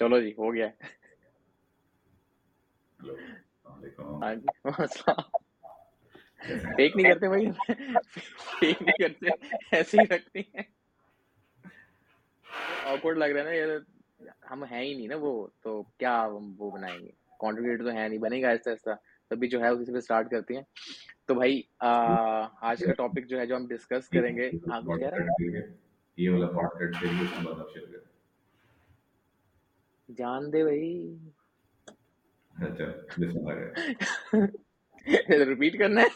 چلو جی ہو گیا فیک نہیں کرتے بھائی فیک نہیں کرتے ایسے ہی رکھتے ہیں آکورڈ لگ رہا ہے نا یہ ہم ہیں ہی نہیں نا وہ تو کیا ہم وہ بنائیں گے تو ہے نہیں بنے گا ایسا ایسا تبھی جو ہے اسی پہ اسٹارٹ کرتے ہیں تو بھائی آج کا ٹاپک جو ہے جو ہم ڈسکس کریں گے آپ کچھ کہہ رہے ہیں یہ والا پارٹ کٹ دیں گے اس کے بعد آپ شیئر کریں جان دے بھائی ریپیٹ کرنا ہے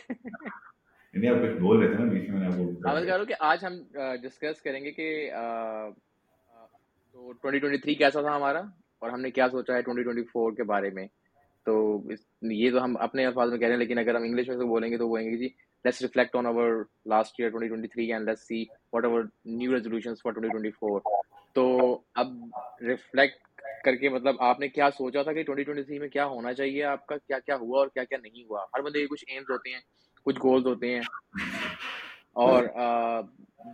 کہ آج ہم ڈسکس کریں گے کہ تو 2023 کیسا تھا ہمارا اور ہم نے کیا سوچا ہے 2024 کے بارے میں تو یہ تو ہم اپنے الفاظ میں کہہ رہے ہیں لیکن اگر ہم انگلش میں بولیں گے تو بولیں گے جی let's reflect on over last year 2023 and let's see whatever new resolutions for 2024 تو اب ریفلیکٹ کر کے مطلب آپ نے کیا سوچا تھا کہ 2023 میں کیا ہونا چاہیے آپ کا؟ کیا کیا ہوا اور کیا کیا نہیں ہوا؟ ہر بندے کے کچھ ایمز ہوتے ہیں کچھ گولز ہوتے ہیں۔ اور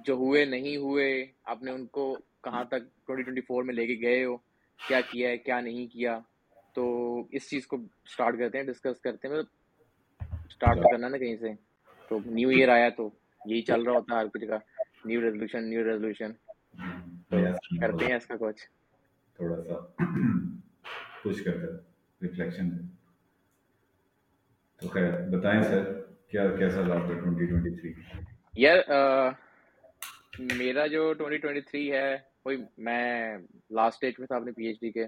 جو ہوئے نہیں ہوئے آپ نے ان کو کہاں تک 2024 میں لے کے گئے ہو؟ کیا کیا ہے کیا نہیں کیا؟ تو اس چیز کو اسٹارٹ کرتے ہیں ڈسکس کرتے ہیں۔ مطلب اسٹارٹ تو کرنا نا کہیں سے۔ تو نیو ایئر آیا تو یہی چل رہا ہوتا ہے ہر کچھ کا۔ نیو ریزولوشن نیو ریزولوشن کرتے ہیں اس کا کچھ۔ تھوڑا سا کچھ کرتے ہیں ریفلیکشن تو خیر، بتائیں سر، کیا، کیسا رہا آپ کا 2023 یار میرا جو 2023 ہے، وہی میں لاسٹ اسٹیج میں تھا اپنے پی ایچ ڈی کے۔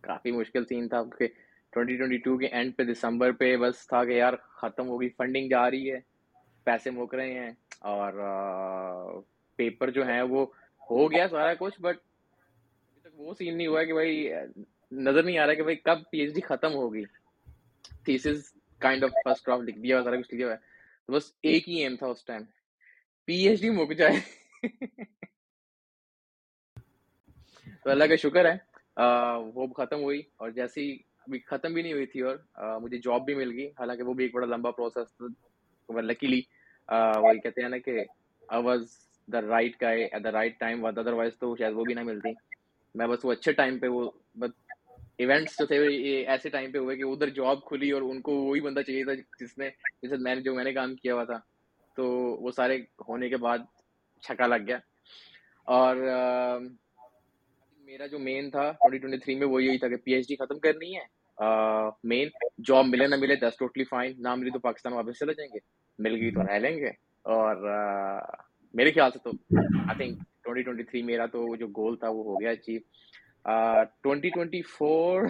کافی مشکل سین تھا کہ ٹوئنٹی ٹوئنٹی ٹو کے اینڈ پہ دسمبر پہ بس تھا کہ یار، ختم ہوگی فنڈنگ جا رہی ہے، پیسے مک رہے ہیں۔ اور پیپر جو ہیں، وہ ہو گیا سارا کچھ بٹ وہ سین نہیں ہوا کہ بھائی، نظر نہیں آ رہا کہ بھائی کب پی ایچ ڈی ختم ہوگی۔ Thesis kind of first draft لکھ دیا سارا کچھ لکھا ہوا ہے۔ تو بس ایک ہی ایم تھا اس ٹائم پی ایچ ڈی مک جائے۔ تو اللہ کا شکر ہے وہ ختم ہوئی اور جیسی ابھی ختم بھی نہیں ہوئی تھی اور مجھے جاب بھی مل گئی۔ حالانکہ وہ بھی ایک بڑا لمبا پروسیس تھا لکیلی وہی کہتے ہیں نا کہ آئی واز دا رائٹ کا at the right time otherwise تو شاید وہ بھی نہ ملتی۔ میں بس وہ اچھے ٹائم پہ وہ بس ایونٹس جو تھے ایسے ٹائم پہ ہوئے کہ ادھر جاب کھلی اور ان کو وہی بندہ چاہیے تھا جس نے جیسے میں نے جو میں نے کام کیا ہوا تھا۔ تو وہ سارے ہونے کے بعد چھکا لگ گیا۔ اور میرا جو مین تھا ٹوئنٹی ٹوئنٹی تھری میں وہ یہی تھا کہ پی ایچ ڈی ختم کرنی ہے۔ مین جاب ملے نہ ملے دس ٹوٹلی فائن نہ ملی تو پاکستان واپس چلے جائیں گے۔ مل گئی تو رہ لیں گے۔ اور میرے خیال سے تو I think twenty twenty three میرا تو جو گول تھا وہ ہو گیا اچیو ٹوئنٹی ٹوئنٹی فور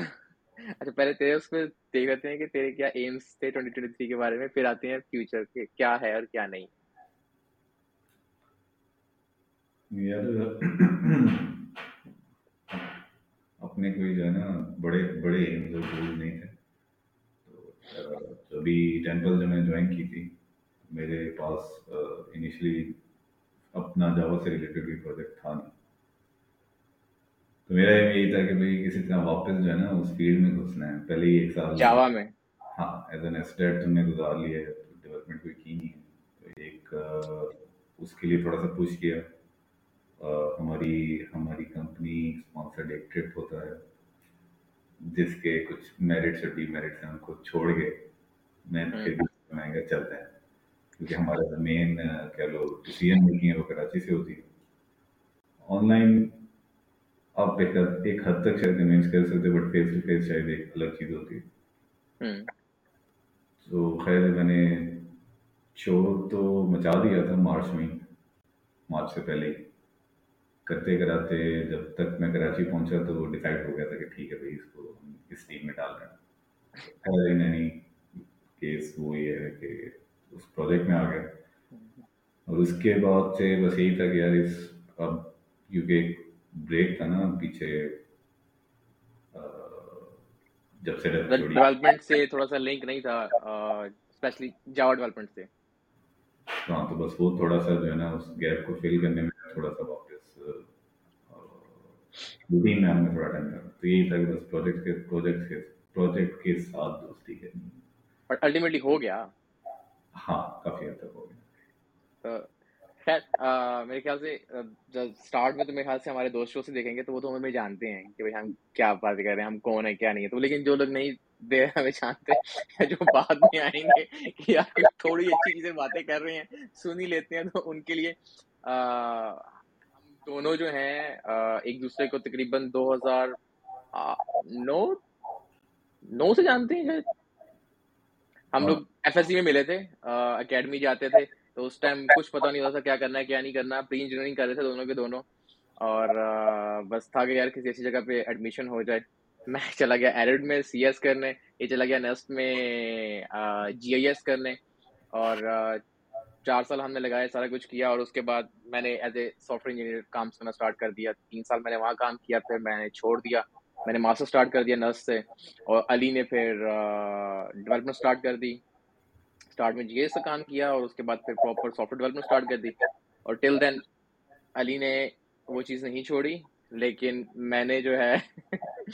اچھا پہلے تیرے اس میں دیکھ لیتے ہیں کہ تیرے کیا ایمس تھے ٹوئنٹی ٹوئنٹی تھری کے بارے میں، پھر آتے ہیں فیوچر کے، کیا ہے اور کیا نہیں. اپنے کوئی جو ہے نا، بڑے بڑے جو گول نہیں تھے. تو ابھی ٹیمپل جو میں جوائن کی تھی، میرے پاس انیشلی اپنا جاوا سے ریلیٹڈ کوئی پروجیکٹ تھا نہیں۔ تو میرا یہی تھا کہ بھائی کسی طرح واپس جو ہے نا اس فیلڈ میں گھسنا ہے۔ پہلے ہی ایک سال جاوا میں۔ ہاں ایز این ایسٹیٹ تم نے گزار لیا ہے ڈیولپمنٹ کوئی کی نہیں ہے۔ تو ایک اس کے لیے تھوڑا سا پوچھ کیا۔ ہماری ہماری کمپنی اسپانسرڈ ایک ٹرپ ہوتا ہے جس کے کچھ میرٹس اور ڈی میرٹس ہیں ان کو چھوڑ کے میں پھر مہنگا چلتے ہیں کیونکہ ہمارا جو مین کہہ لو ڈیسیزن میکنگ ہے وہ کراچی سے ہوتی ہے۔ آن لائن آپ ایک حد تک شاید کنوینس کر سکتے بٹ فیس ٹو فیس شاید ایک الگ چیز ہوتی ہے۔ تو خیر میں نے شور تو مچا دیا تھا مارچ میں مارچ سے پہلے ہی۔ کرتے کراتے جب تک میں کراچی پہنچا تو وہ ڈیسائڈ ہو گیا تھا کہ ٹھیک ہے بھائی اس کو ہم اس ٹیم میں ڈال رہے ہیں۔ اینی کیس وہ یہ ہے کہ اس پروجیکٹ میں آ گیا اور اس کے بعد سے بس یہی تھا کہ یار اس اب کیونکہ بریک تھا نا پیچھے جب سے ڈیولپمنٹ سے تھوڑا سا لنک نہیں تھا اسپیشلی جاوا ڈیولپمنٹ سے۔ ہاں تو بس وہ تھوڑا سا جو ہے نا اس گیپ کو فل کرنے میں تھوڑا سا واپس روٹین میں ہم نے تھوڑا ٹائم لگا تو یہی تھا کہ بس پروجیکٹ کے پروجیکٹ کے پروجیکٹ کے ساتھ دوستی کرنی بٹ الٹیمیٹلی ہو گیا۔ ہاں کافی حد تک ہو گیا۔ خیر میرے خیال سے جب اسٹارٹ میں تو میرے خیال سے ہمارے دوستوں سے دیکھیں گے تو وہ تو ہمیں جانتے ہیں کہ بھائی ہم کیا بات کر رہے ہیں، ہم کون ہیں، کیا نہیں ہے تو لیکن جو لوگ نہیں دے ہمیں جانتے ہیں، جو بعد میں آئیں گے کہ یار تھوڑی اچھی چیزیں باتیں کر رہے ہیں، سن ہی لیتے ہیں، تو ان کے لیے ہم دونوں جو ہیں ایک دوسرے کو تقریباً دو ہزار نو نو سے جانتے ہیں شاید؟ ہم لوگ ایف ایس سی میں ملے تھے اکیڈمی جاتے تھے تو اس ٹائم کچھ پتا نہیں ہوتا تھا کیا کرنا ہے کیا نہیں کرنا پری انجینئرنگ کر رہے تھے دونوں کے دونوں اور بس تھا کہ یار کسی ایسی جگہ پہ ایڈمیشن ہو جائے۔ میں چلا گیا ایرڈ میں سی ایس کرنے یہ چلا گیا نیسٹ میں جی آئی ایس کرنے اور چار سال ہم نے لگائے سارا کچھ کیا اور اس کے بعد میں نے as a soft where engineer کام کرنا اسٹارٹ کر دیا۔ تین سال میں نے وہاں کام کیا پھر میں نے چھوڑ دیا۔ میں نے ماسٹر اسٹارٹ کر دیا نرس سے اور علی نے پھر ڈیولپمنٹ اسٹارٹ کر دی۔ اسٹارٹ میں جی ایس سے کام کیا اور اس کے بعد پھر proper software development start کر دی۔ اور ٹل دین علی نے وہ چیز نہیں چھوڑی، لیکن میں نے جو ہے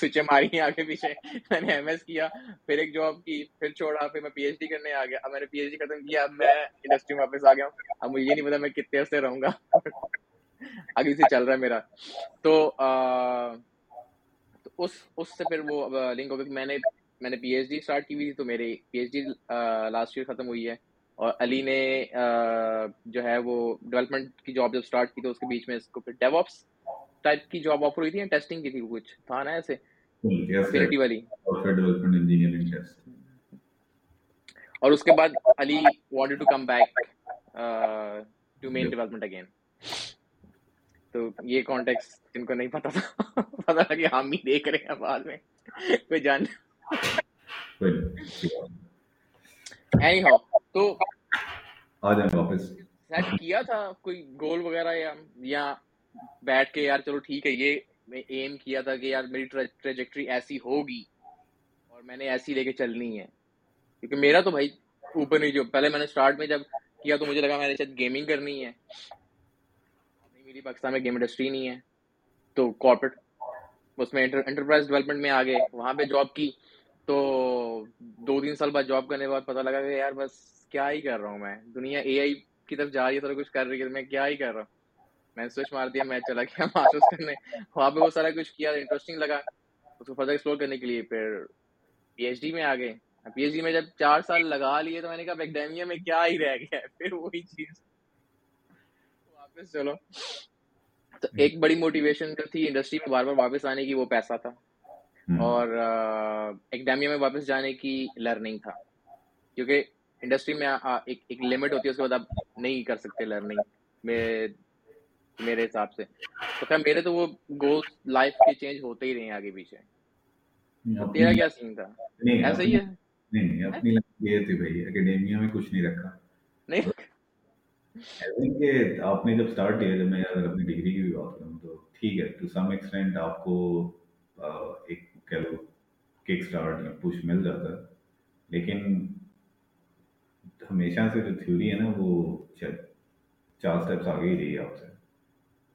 سوئچیں ماری ہیں آگے پیچھے۔ میں نے ایم ایس کیا، پھر ایک جاب کی، پھر چھوڑا، پھر میں پی ایچ ڈی کرنے آ گیا۔ اب میں نے پی ایچ ڈی ختم کیا، اب میں انڈسٹری میں واپس آ گیا ہوں۔ اب مجھے یہ نہیں پتا میں کتنے عرصے رہوں گا۔ آگے سے چل رہا ہے میرا۔ تو اس اس سے پھر وہ لنک ہو کہ میں نے میں نے پی ایچ ڈی اسٹارٹ کی ہوئی تھی تو میری P H D last year ختم ہوئی ہے۔ اور علی نے جو ہے وہ ڈیولپمنٹ کی جاب جب اسٹارٹ کی تو اس کے بیچ میں اس کو پھر ڈیو آپس ٹائپ کی جاب آفر ہوئی تھی ٹیسٹنگ کی تھی کچھ؟ تھا نا ایسے۔ والی۔ اور اس کے بعد Ali wanted to come back to main development again تو یہ کانٹیکس جن کو نہیں پتا تھا پتا تھا کہ ہم ہی دیکھ رہے ہیں بعد میں۔ کوئی جان۔ اینی ہاؤ تو آ جائیں واپس۔ سیٹ کیا تھا؟ کوئی گول وغیرہ یا یا بیٹھ کے یار چلو ٹھیک ہے یہ میں ایم کیا تھا کہ یار میری ٹریجیکٹری ایسی ہوگی اور میں نے ایسی لے کے چلنی ہے۔ کیونکہ میرا تو بھائی اوپر نہیں جو پہلے میں نے اسٹارٹ میں جب کیا تو مجھے لگا میں نے شاید گیمنگ کرنی ہے۔ میری پاکستان میں گیم انڈسٹری نہیں ہے، تو کارپوریٹ اس میں انٹرپرائز ڈیولپمنٹ میں آ گئے وہاں پہ جاب کی، تو دو تین سال بعد جاب کرنے کے بعد پتا لگا کہ یار بس کیا ہی کر رہا ہوں میں؟ دنیا اے آئی کی طرف جا رہی ہے سارا کچھ کر رہی ہے، میں کیا ہی کر رہا ہوں؟ میں نے سوچ مار دیا، میں چلا گیا ماسٹرس کرنے۔ وہاں پہ وہ سارا کچھ کیا انٹرسٹنگ لگا۔ اس کو فردر ایکسپلور کرنے کے لیے پھر پی ایچ ڈی میں آ گئے پی ایچ ڈی میں جب چار سال لگا لیے تو میں نے کہا اکیڈیمیا میں کیا ہی رہ گیا پھر وہی چیز۔ واپس چلو۔ تو ایک بڑی موٹیویشن جو تھی انڈسٹری میں بار بار واپس آنے کی وہ پیسہ تھا۔ اور اکیڈیمیا میں واپس جانے کی لرننگ تھا۔ کیونکہ انڈسٹری میں ایک لمٹ ہوتی ہے اس کے بعد آپ نہیں کر سکتے لرننگ میرے حساب سے۔ تو خیر میرے تو وہ گول لائف کے چینج ہوتے ہی رہے آگے پیچھے۔ تیرا کیا سین تھا؟ ایسا ہی ہے؟ نہیں اپنی یہ تھی بھائی اکیڈیمیا میں کچھ نہیں رکھا۔ نہیں۔ آپ نے جب اسٹارٹ کیا، جب میں اگر اپنی ڈگری کی بھی بات کروں تو ٹھیک ہے ٹو سم ایکسٹینٹ آپ کو ایک کہہ لو کک اسٹارٹ یا پش مل جاتا ہے، لیکن ہمیشہ سے جو تھیوری ہے نا وہ چار اسٹیپس آگے ہی رہی ہے آپ سے۔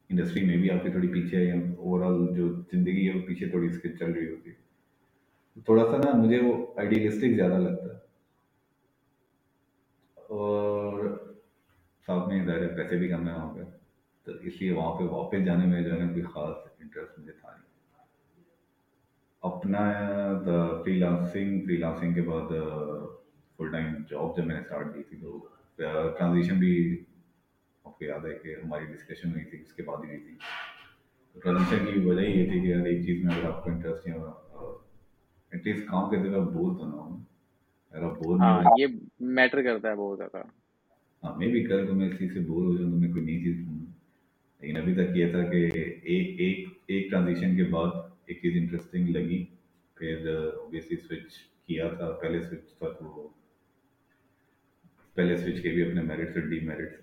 انڈسٹری میں بھی آپ کی تھوڑی پیچھے ہے یا اوور آل جو زندگی ہے وہ پیچھے تھوڑی اس کے چل رہی ہوتی ہے تھوڑا سا نا مجھے وہ آئیڈیلسٹک زیادہ لگتا ہے اور ساتھ میں ظاہر پیسے بھی کم ہے وہاں پہ۔ تو اس لیے وہاں پہ واپس جانے میں جو ہے نا کوئی خاص انٹرسٹ مجھے تھا نہیں۔ اپنا فری لانسنگ فری لانسنگ کے بعد فل ٹائم جاب جب میں نے اسٹارٹ کی تھی تو ٹرانزیشن بھی آپ کو یاد ہے کہ ہماری ڈسکشن ہوئی تھی اس کے بعد ہی ہوئی تھی۔ ٹرانزیشن کی وجہ یہ تھی کہ یار ایک چیز میں اگر آپ کو انٹرسٹ ہے ایٹ لیسٹ کام کرتے ہوئے بول تو نہ ہوں۔ اگر آپ بول ہاں یہ میٹر کرتا ہے بہت زیادہ۔ ہاں میں بھی کل تو میں اس چیز سے بور ہو جاؤں تو میں کوئی نئی چیز ڈھونڈوں لیکن ابھی تک یہ تھا کہ ایک ایک ایک ٹرانزیکشن کے بعد ایک چیز انٹرسٹنگ لگی۔ پھر اوبیسلی سوئچ کیا تھا۔ پہلے سوئچ تھا تو پہلے سوئچ کے بھی اپنے میرٹ سے ڈی میرٹ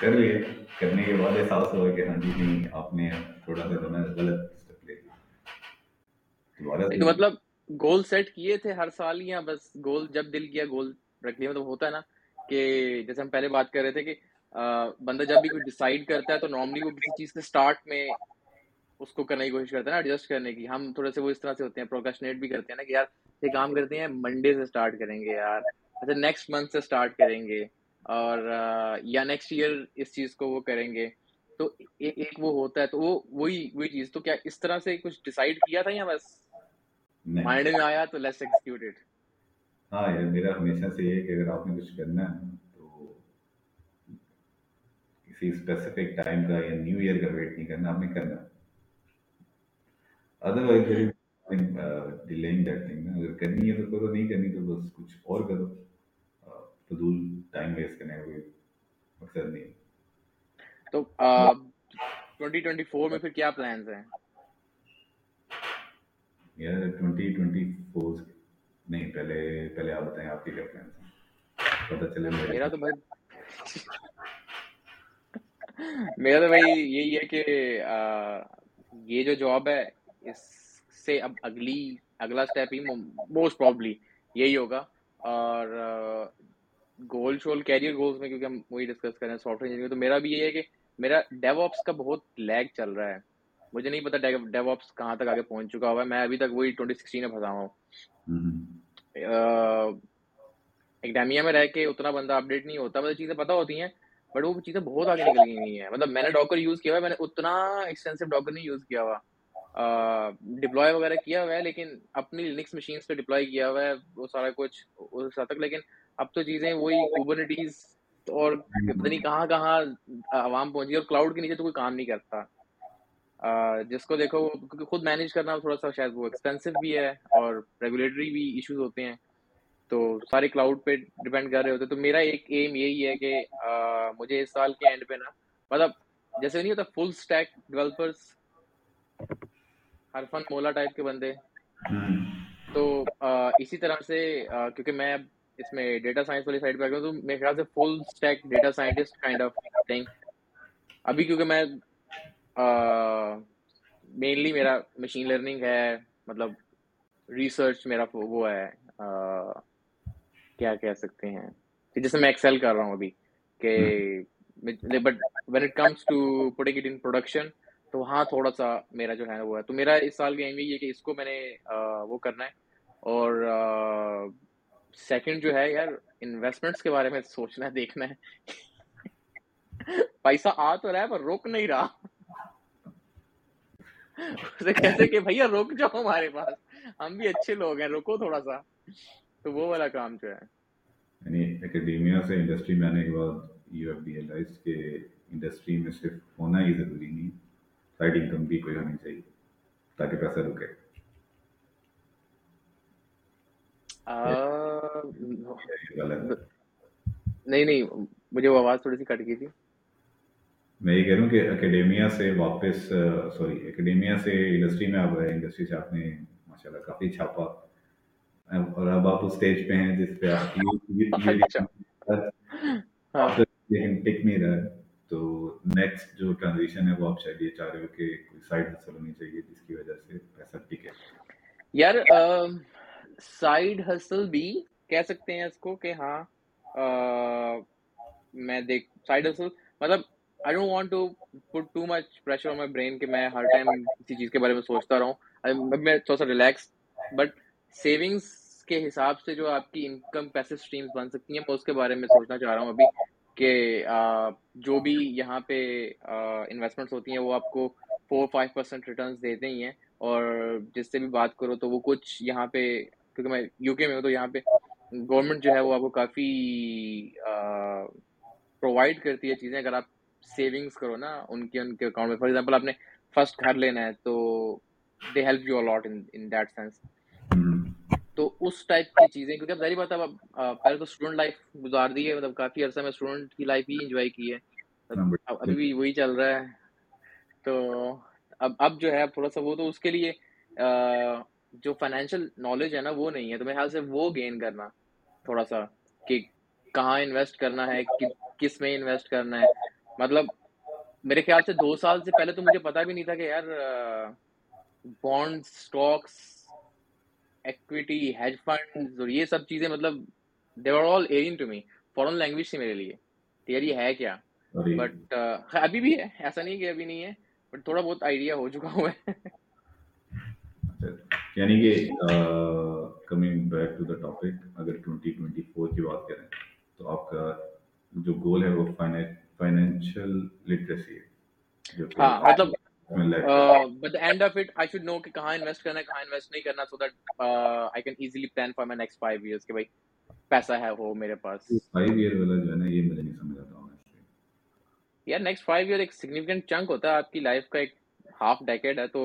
کر لیے۔ کرنے کے بعد احساس ہوا کہ ہاں جی نہیں آپ نے تھوڑا سا جو ہے غلط اسٹیپ لے مطلب گول سیٹ کیے تھے ہر سال یا بس گول جب دل کیا گول رکھ لیا مطلب ہوتا ہے نا۔ کہ جیسے ہم پہلے بات کر رہے تھے کہ بندہ جب بھی کوئی ڈیسائڈ کرتا ہے تو نارملی وہ کسی چیز کے اسٹارٹ میں اس کو کرنے کی کوشش کرتا ہے نا ایڈجسٹ کرنے کی۔ ہم تھوڑے سے وہ اس طرح سے ہوتے ہیں پروکیشنیٹ بھی کرتے ہیں نا کہ یار یہ کام کرتے ہیں منڈے سے اسٹارٹ کریں گے یار اچھا نیکسٹ منتھ سے اسٹارٹ کریں گے اور یا نیکسٹ ایئر اس چیز کو وہ کریں گے۔ تو ایک وہ ہوتا ہے تو وہ وہی وہی چیز۔ تو کیا اس طرح سے کچھ ڈیسائیڈ کیا تھا یا بس مائنڈ میں آیا تو لیٹس ایکسیکیوٹ اٹ ہاں یار میرا ہمیشہ سے یہ کہ اگر آپ نے کچھ کرنا ہے تو کسی اسپیسیفک ٹائم کا یا نیو ایئر کا ویٹ نہیں کرنا آپ نے کرنا۔ Otherwise dealing that thing اگر کرنی ہے تو کرو نہیں کرنی تو بس کچھ اور کرو۔ فضول ٹائم ویسٹ کرنے کا کوئی مقصد نہیں تو ٹوئنٹی ٹوئنٹی فور میں پھر کیا پلانس ہیں؟ یار ٹوئنٹی ٹوئنٹی فور نہیں پہلے پہلے آپ بتائیں آپ کے کیا پلانس ہیں۔ پتہ چلے میرا تو بھائی میرا تو بھائی یہی ہے کہ یہ جو جاب ہے اس سے اب اگلی اگلا اسٹیپ ہی موسٹ پرابلی یہی ہوگا۔ اور گول شول کیریئر گولس میں کیونکہ ہم وہی ڈسکس کر رہے ہیں سافٹ ویئر انجینئر تو میرا بھی یہ ہے کہ میرا ڈیو آپس کا بہت لیگ چل رہا ہے۔ مجھے نہیں پتا ڈیو آپس کہاں تک آگے پہنچ چکا ہوا ہے میں ابھی تک وہی ٹوئنٹی سکسٹین میں پھنسا ہوں۔ اکیڈیمیا میں رہ کے اتنا بندہ اپڈیٹ نہیں ہوتا مطلب چیزیں پتہ ہوتی ہیں بٹ وہ چیزیں بہت آگے نکل گئی ہوئی ہیں۔ مطلب میں نے ڈاکر یوز کیا ہوا ہے میں نے اتنا ایکسٹینسو ڈاکر نہیں یوز کیا ہوا۔ ڈپلوائے وغیرہ کیا ہوا ہے، لیکن اپنی لینکس مشینس پہ ڈپلوائے کیا ہوا ہے، وہ سارا کچھ اس حد تک، لیکن اب تو چیزیں وہی کوبرنیٹیز اور پتہ نہیں کہاں کہاں عوام پہنچی اور کلاؤڈ کے نیچے تو کوئی کام نہیں کرتا۔ جس کو دیکھو، کیونکہ خود مینیج کرنا تھوڑا سا شاید وہ ایکسپینسو بھی ہے اور ریگولیٹری بھی ایشوز ہوتے ہیں، تو سارے کلاؤڈ پہ ڈپینڈ کر رہے ہوتے تو میرا ایک ایم یہی ہے کہ مجھے اس سال کے اینڈ پہ نا مطلب جیسے نہیں ہوتا فل اسٹیک ڈیولپرس ہر فن مولا ٹائپ کے بندے۔ تو اسی طرح سے کیونکہ میں اس میں ڈیٹا سائنس والی سائڈ پہ آ گیا ہوں، تو میرے خیال سے full stack data scientist kind of thing ابھی کیونکہ میں مینلی میرا مشین لرننگ ہے مطلب ریسرچ میرا وہ ہے۔ کیا کہہ سکتے ہیں؟ جیسے میں ایکسل کر رہا ہوں ابھی کہ but when it comes to putting it in production تو وہاں تھوڑا سا میرا جو ہے وہ ہے۔ تو میرا اس سال کا ایم یہ ہے کہ اس کو میں نے وہ کرنا ہے۔ اور سیکنڈ جو ہے یار انویسٹمنٹس کے بارے میں سوچنا ہے دیکھنا ہے۔ پیسہ آ تو رہا ہے پر روک نہیں رہا۔ اسے کہتے کہ بھیا روک جاؤ ہمارے پاس۔ ہم بھی اچھے لوگ ہیں روکو تھوڑا سا۔ تو وہ والا کام جو ہے۔ یعنی اکیڈیمیا سے انڈسٹری میں آنے کے بعد یو ہیو ریئلائز کہ انڈسٹری میں صرف ہونا ہی ضروری نہیں سائڈ انکم بھی کوئی ہونی چاہیے تاکہ پیسہ رکے۔ نہیں نہیں مجھے وہ آواز تھوڑی سی کٹ گئی تھی۔ میں یہ کہہ رہا ہوں کہ اکیڈیمیا سے واپس سوری اکیڈیمیا سے انڈسٹری میں آپ گئے انڈسٹری سے آپ نے ماشاء اللہ کافی چھاپا۔ اور اب آپ اس اسٹیج پہ ہیں جس پہ آپ لیکن ٹک نہیں رہا ہے۔ تو نیکسٹ جو ٹرانزیشن ہے وہ آپ شاید یہ چاہ رہے ہو کہ کوئی سائڈ ہسل ہونی چاہیے جس کی وجہ سے پیسہ ٹکے۔ یار سائڈ ہسل بھی کہہ سکتے ہیں اس کو کہ ہاں میں دیکھ سائڈ ہسل مطلب I don't want to put too much pressure on my brain کہ میں ہر ٹائم کسی چیز کے بارے میں سوچتا رہوں میں تھوڑا سا ریلیکس بٹ سیونگس کے حساب سے جو آپ کی انکم پیسے اسٹریمس بن سکتی ہیں میں اس کے بارے میں سوچنا چاہ رہا ہوں ابھی کہ جو بھی یہاں پہ انویسٹمنٹس ہوتی ہیں وہ آپ کو فور فائیو پرسینٹ ریٹرنس دیتے ہی ہیں اور جس سے بھی بات کرو تو وہ کچھ یہاں پہ کیونکہ میں یو کے میں ہوں تو یہاں پہ گورنمنٹ جو ہے وہ آپ کو کافی پرووائڈ کرتی ہے چیزیں اگر آپ سیونگس کرو نا ان کے ان کے اکاؤنٹ میں۔ فار ایگزامپل آپ نے فرسٹ گھر لینا ہے تو they help you a lot in that sense تو اس ٹائپ کی چیزیں کیونکہ اب ظاہری بات ہے اب پہلے تو اسٹوڈنٹ لائف گزار دی ہے مطلب کافی عرصہ میں اسٹوڈنٹ کی لائف ہی انجوائے کی ہے۔ ابھی بھی وہی چل رہا ہے۔ تو اب اب جو ہے تھوڑا سا وہ تو اس کے لیے جو فائنینشیل نالج ہے نا وہ نہیں ہے۔ تو میرے خیال سے وہ گین کرنا تھوڑا سا کہ کہاں انویسٹ کرنا ہے کس میں انویسٹ کرنا ہے۔ مطلب میرے خیال سے دو سال سے پہلے تو مجھے پتا بھی نہیں تھا کہ یار bond stocks equity hedge fund اور یہ سب چیزیں مطلب they are all alien to me foreign language تھی میرے لیے۔ یار یہ ہے کیا؟ بٹ ابھی بھی ہے ایسا نہیں کہ ابھی نہیں ہے بٹ تھوڑا بہت آئیڈیا ہو چکا ہوا ہے۔ یعنی کہ coming back to the topic اگر ٹوینٹی ٹوینٹی فور کی بات کریں تو آپ کا جو گول ہے وہ فائنینشیل لٹریسی ہے ہاں مطلب but end of it I should know کہ کہاں انویسٹ کرنا ہے کہاں انویسٹ نہیں کرنا so that I can easily plan for my next five years کہ بھائی پیسہ ہے ہو میرے پاس۔ فائیو ایئر والا جو ہے نا یہ مجھے نہیں سمجھ آتا یار نیکسٹ فائیو ایئر ایک سگنیفیکینٹ چنک ہوتا ہے آپ کی لائف کا ایک ہاف ڈیکیڈ ہے تو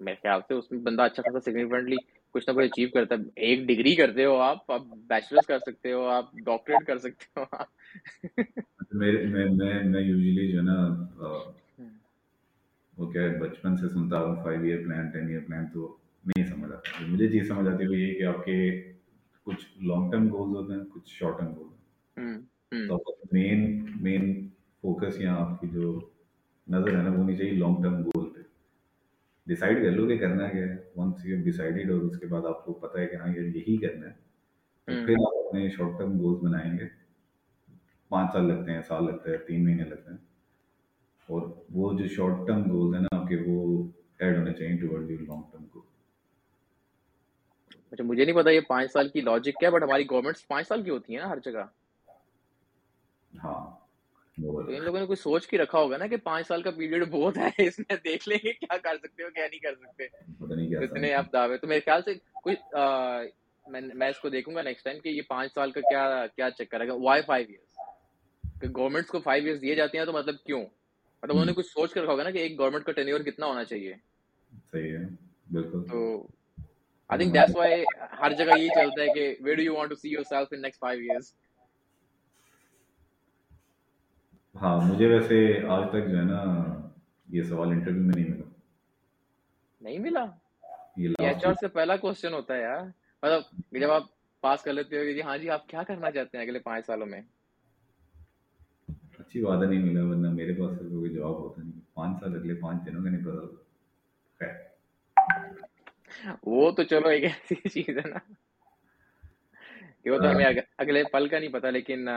میرے خیال سے اس میں بندہ اچھا خاصا سگنیفیکینٹلی کچھ نہ کچھ اچیو کرتا ہے۔ ایک ڈگری کرتے ہو آپ آپ بیچلرس کر سکتے ہو آپ ڈاکٹریٹ کر سکتے ہو میں یوزلی جو نا وہ کیا بچپن سے سنتا ہوں five year plan ten year plan تو نہیں سمجھ آتا۔ مجھے چیز سمجھ آتی ہے وہ یہ کہ آپ کے کچھ لانگ ٹرم گولز ہوتے ہیں کچھ شارٹ ٹرم گولز تو مین مین فوکس یہاں آپ کی جو نظر ہے نا وہ ہونی چاہیے لانگ ٹرم گول پہ۔ ڈیسائڈ کر لو کہ کرنا کیا ہے۔ ونس یو ڈیسائڈیڈ اور اس کے بعد آپ کو پتہ ہے کہ ہاں یہ یہی کرنا ہے پھر آپ اپنے شارٹ ٹرم گولز بنائیں گے۔ پانچ سال لگتے ہیں سال لگتا ہے تین مہینے لگتے ہیں۔ اور وہ جو شارٹ ٹرم گولز ہیں نا آپ کے وہ ایڈ ہونے چاہیے toward your long term goal اچھا مجھے نہیں پتا یہ پانچ سال کی لاجک کیا بٹ ہماری گورنمنٹ پانچ سال کی ہوتی ہیں نا ہر جگہ۔ ہاں ان لوگوں نے کچھ سوچ کے رکھا ہوگا نا کہ پانچ سال کا پیریڈ بہت ہے اس میں دیکھ لیں گے کیا کر سکتے ہو کیا نہیں کر سکتے۔ اتنے آپ دعوے تو میرے خیال سے کچھ میں اس کو دیکھوں گا نیکسٹ ٹائم کہ یہ پانچ سال کا کیا کیا چکر ہے۔ وائی فائیو ایئرس کہ گورنمنٹس کو فائیو ایئرس دیے جاتے ہیں تو مطلب کیوں؟ مطلب انہوں نے کچھ سوچ کر رکھا ہوگا نا کہ ایک گورنمنٹ کا ٹینیور کتنا ہونا چاہیے۔ صحیح ہے بالکل۔ تو آئی تھنک دیٹس وائی ہر جگہ یہی چلتا ہے کہ where do you want to see yourself in next five years ہاں مجھے ویسے آج تک جو ہے نا یہ سوال انٹرویو میں نہیں ملا۔ نہیں ملا؟ یہ ایچ آر سے پہلا کوشچن ہوتا ہے یار۔ مطلب جب آپ پاس کر لیتے ہو کہ جی ہاں جی آپ کیا کرنا چاہتے ہیں اگلے پانچ سالوں میں؟ اچھی بات نہیں ملا ورنہ میرے پاس کوئی جواب ہوتا نہیں۔ پانچ سال اگلے پانچ دنوں کا نہیں پتا وہ تو چلو ایک ایسی چیز ہے نا۔ کہ وہ تو ہمیں اگلے پل کا نہیں پتا لیکن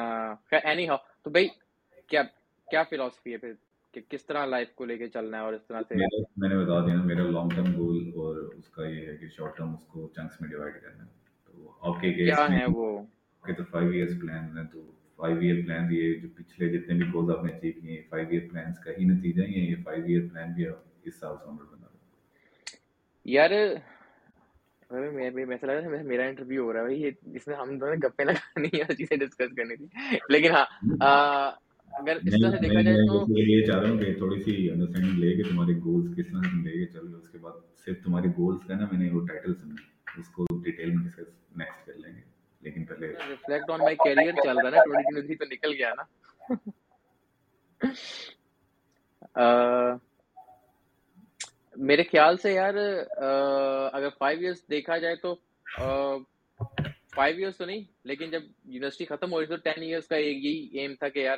اینی ہاؤ تو بھائی کیا کیا فلاسفی ہے پھر؟ کہ کس طرح لائف کو لے کے چلنا ہے اور اس طرح سے؟ میں نے بتا دیا میرا لانگ ٹرم گول اور اس کا یہ ہے کہ شارٹ ٹرم اس کو چنکس میں ڈیوائڈ کرنا ہے۔ تو آپ کے کیا ہیں وہ؟ کہ تو فائیو ایئرس پلان ہے تو فائیو ایئر پلان یہ جو پچھلے جتنے بھی گولز آپ نے اچیو کیے ہیں فائیو ایئر پلانس کا ہی نتیجہ ہی ہے یہ فائیو ایئر پلان بھی اس سال عمر بنا یار ایسا لگ رہا ہے میرا انٹرویو ہو رہا ہے بھائی اس میں ہم دونوں گپے لگانی ہے چیزیں ڈسکس کرنی تھی۔ لیکن ہاں اگر اس طرح سے دیکھا جائے تو یہ چاہ رہا ہوں کہ تھوڑی سی انڈرسٹینڈنگ لے کے تمہارے گولز کس طرح سے لے کے چل اس کے بعد صرف تمہارے گولز کا نا میں نے وہ ٹائٹل سنا اس کو ڈیٹیل میں ڈسکس نیکسٹ کر لیں گے۔ لیکن پہلے ریفلیکٹ آن مائی کیریئر چل رہا ہے نا 2023 تو نکل گیا نا۔ میرے خیال سے یار اگر فائیو ایئرس دیکھا جائے تو فائیو ایئرس تو نہیں لیکن جب یونیورسٹی ختم ہوئی تو ٹین ایئرس کا یہی ایم تھا کہ یار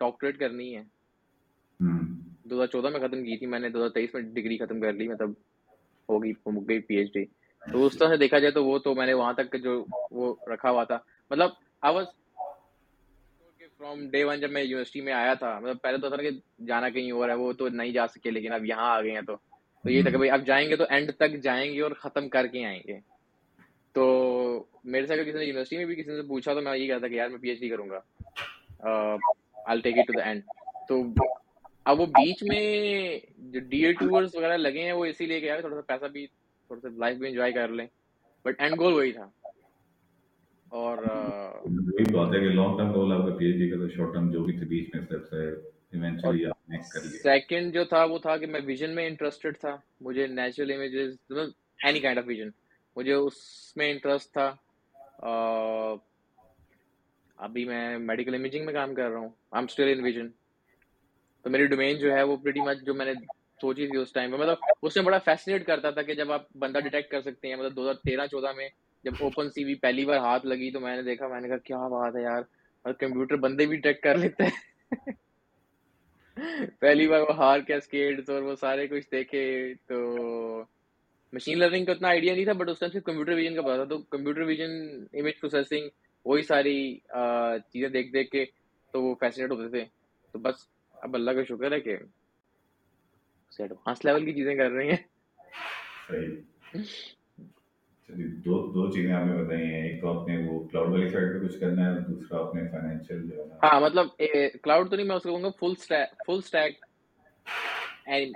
ڈاکٹریٹ کرنی ہے۔ دو ہزار چودہ میں ختم کی تھی میں نے دو ہزار تیئیس میں ڈگری ختم کر لی مطلب ہوگی گئی پی ایچ ڈی تو سے دیکھا جائے تو وہ تو میں نے وہاں تک جو وہ رکھا ہوا تھا۔ مطلب I was from day one جب میں یونیورسٹی میں آیا تھا مطلب پہلے تو تھا کہ جانا کہیں اور ہے، وہ تو نہیں جا سکے، لیکن اب یہاں آ گئے ہیں تو۔ تو یہ تھا کہ بھائی اب جائیں گے تو اینڈ تک جائیں گے اور ختم کر کے آئیں گے۔ تو میرے سے اگر کسی نے یونیورسٹی میں بھی کسی نے پوچھا تو میں یہ کہتا کہ یار میں پی ایچ ڈی کروں گا۔ I take it to the end تو اب وہ بیچ میں جو ڈی اے ٹورس وغیرہ لگے ہیں، وہ اسی لیے کہ یار تھوڑا سا پیسہ بھی تھوڑا سا لائف بھی انجوائے کر لیں۔ بٹ اینڈ گول وہی تھا۔ اور وہی بات ہے کہ لانگ ٹرم گول آپ کا پی ایچ ڈی کا تو شارٹ ٹرم جو بھی تھے بیچ میں اسٹیپس ہے ایونچولی آپ نیکسٹ کر لیے۔ سیکنڈ جو تھا وہ تھا کہ میں ویژن میں انٹرسٹڈ تھا۔ مجھے natural images any kind of vision مجھے اس میں انٹرسٹ تھا۔ ابھی میں میڈیکل امیجنگ میں کام کر رہا ہوں۔ I am still in vision تو میری ڈومین جو ہے وہ پریٹی مچ جو میں نے سوچی تھی اس ٹائم پہ۔ مطلب اس میں بڑا فیسنیٹ کرتا تھا کہ جب آپ بندہ ڈیٹیکٹ کر سکتے ہیں مطلب دو ہزار تیرہ، چودہ میں جب اوپن سی وی پہلی بار ہاتھ لگی تو میں نے دیکھا، میں نے کہا، کیا بات ہے یار! اور کمپیوٹر بندے بھی ڈیٹیکٹ کر لیتے ہیں۔ پہلی بار وہ ہار کیسکیڈ اور وہ سارے کچھ دیکھے تو مشین لرننگ کا اتنا آئیڈیا نہیں تھا بٹ اس ٹائم سے کمپیوٹر ویژن کا پتا تھا۔ تو کمپیوٹر ویژن امیج پروسیسنگ وہی ساری چیزیں دیکھ دیکھ کے تو وہ فیسنیٹ ہوتے تھے۔ تو بس اب اللہ کا شکر ہے کہ ایڈوانس لیول کی چیزیں کر رہی ہیں چلیے دو دو چیزیں آپ نے بتائی ہیں ایک تو آپ نے وہ کلاؤڈ والی سائڈ پہ کچھ کرنا ہے دوسرا آپ نے فائنینشیل جو ہے ہاں مطلب کلاؤڈ تو نہیں میں اس کو کہوں گا فل فل اسٹیک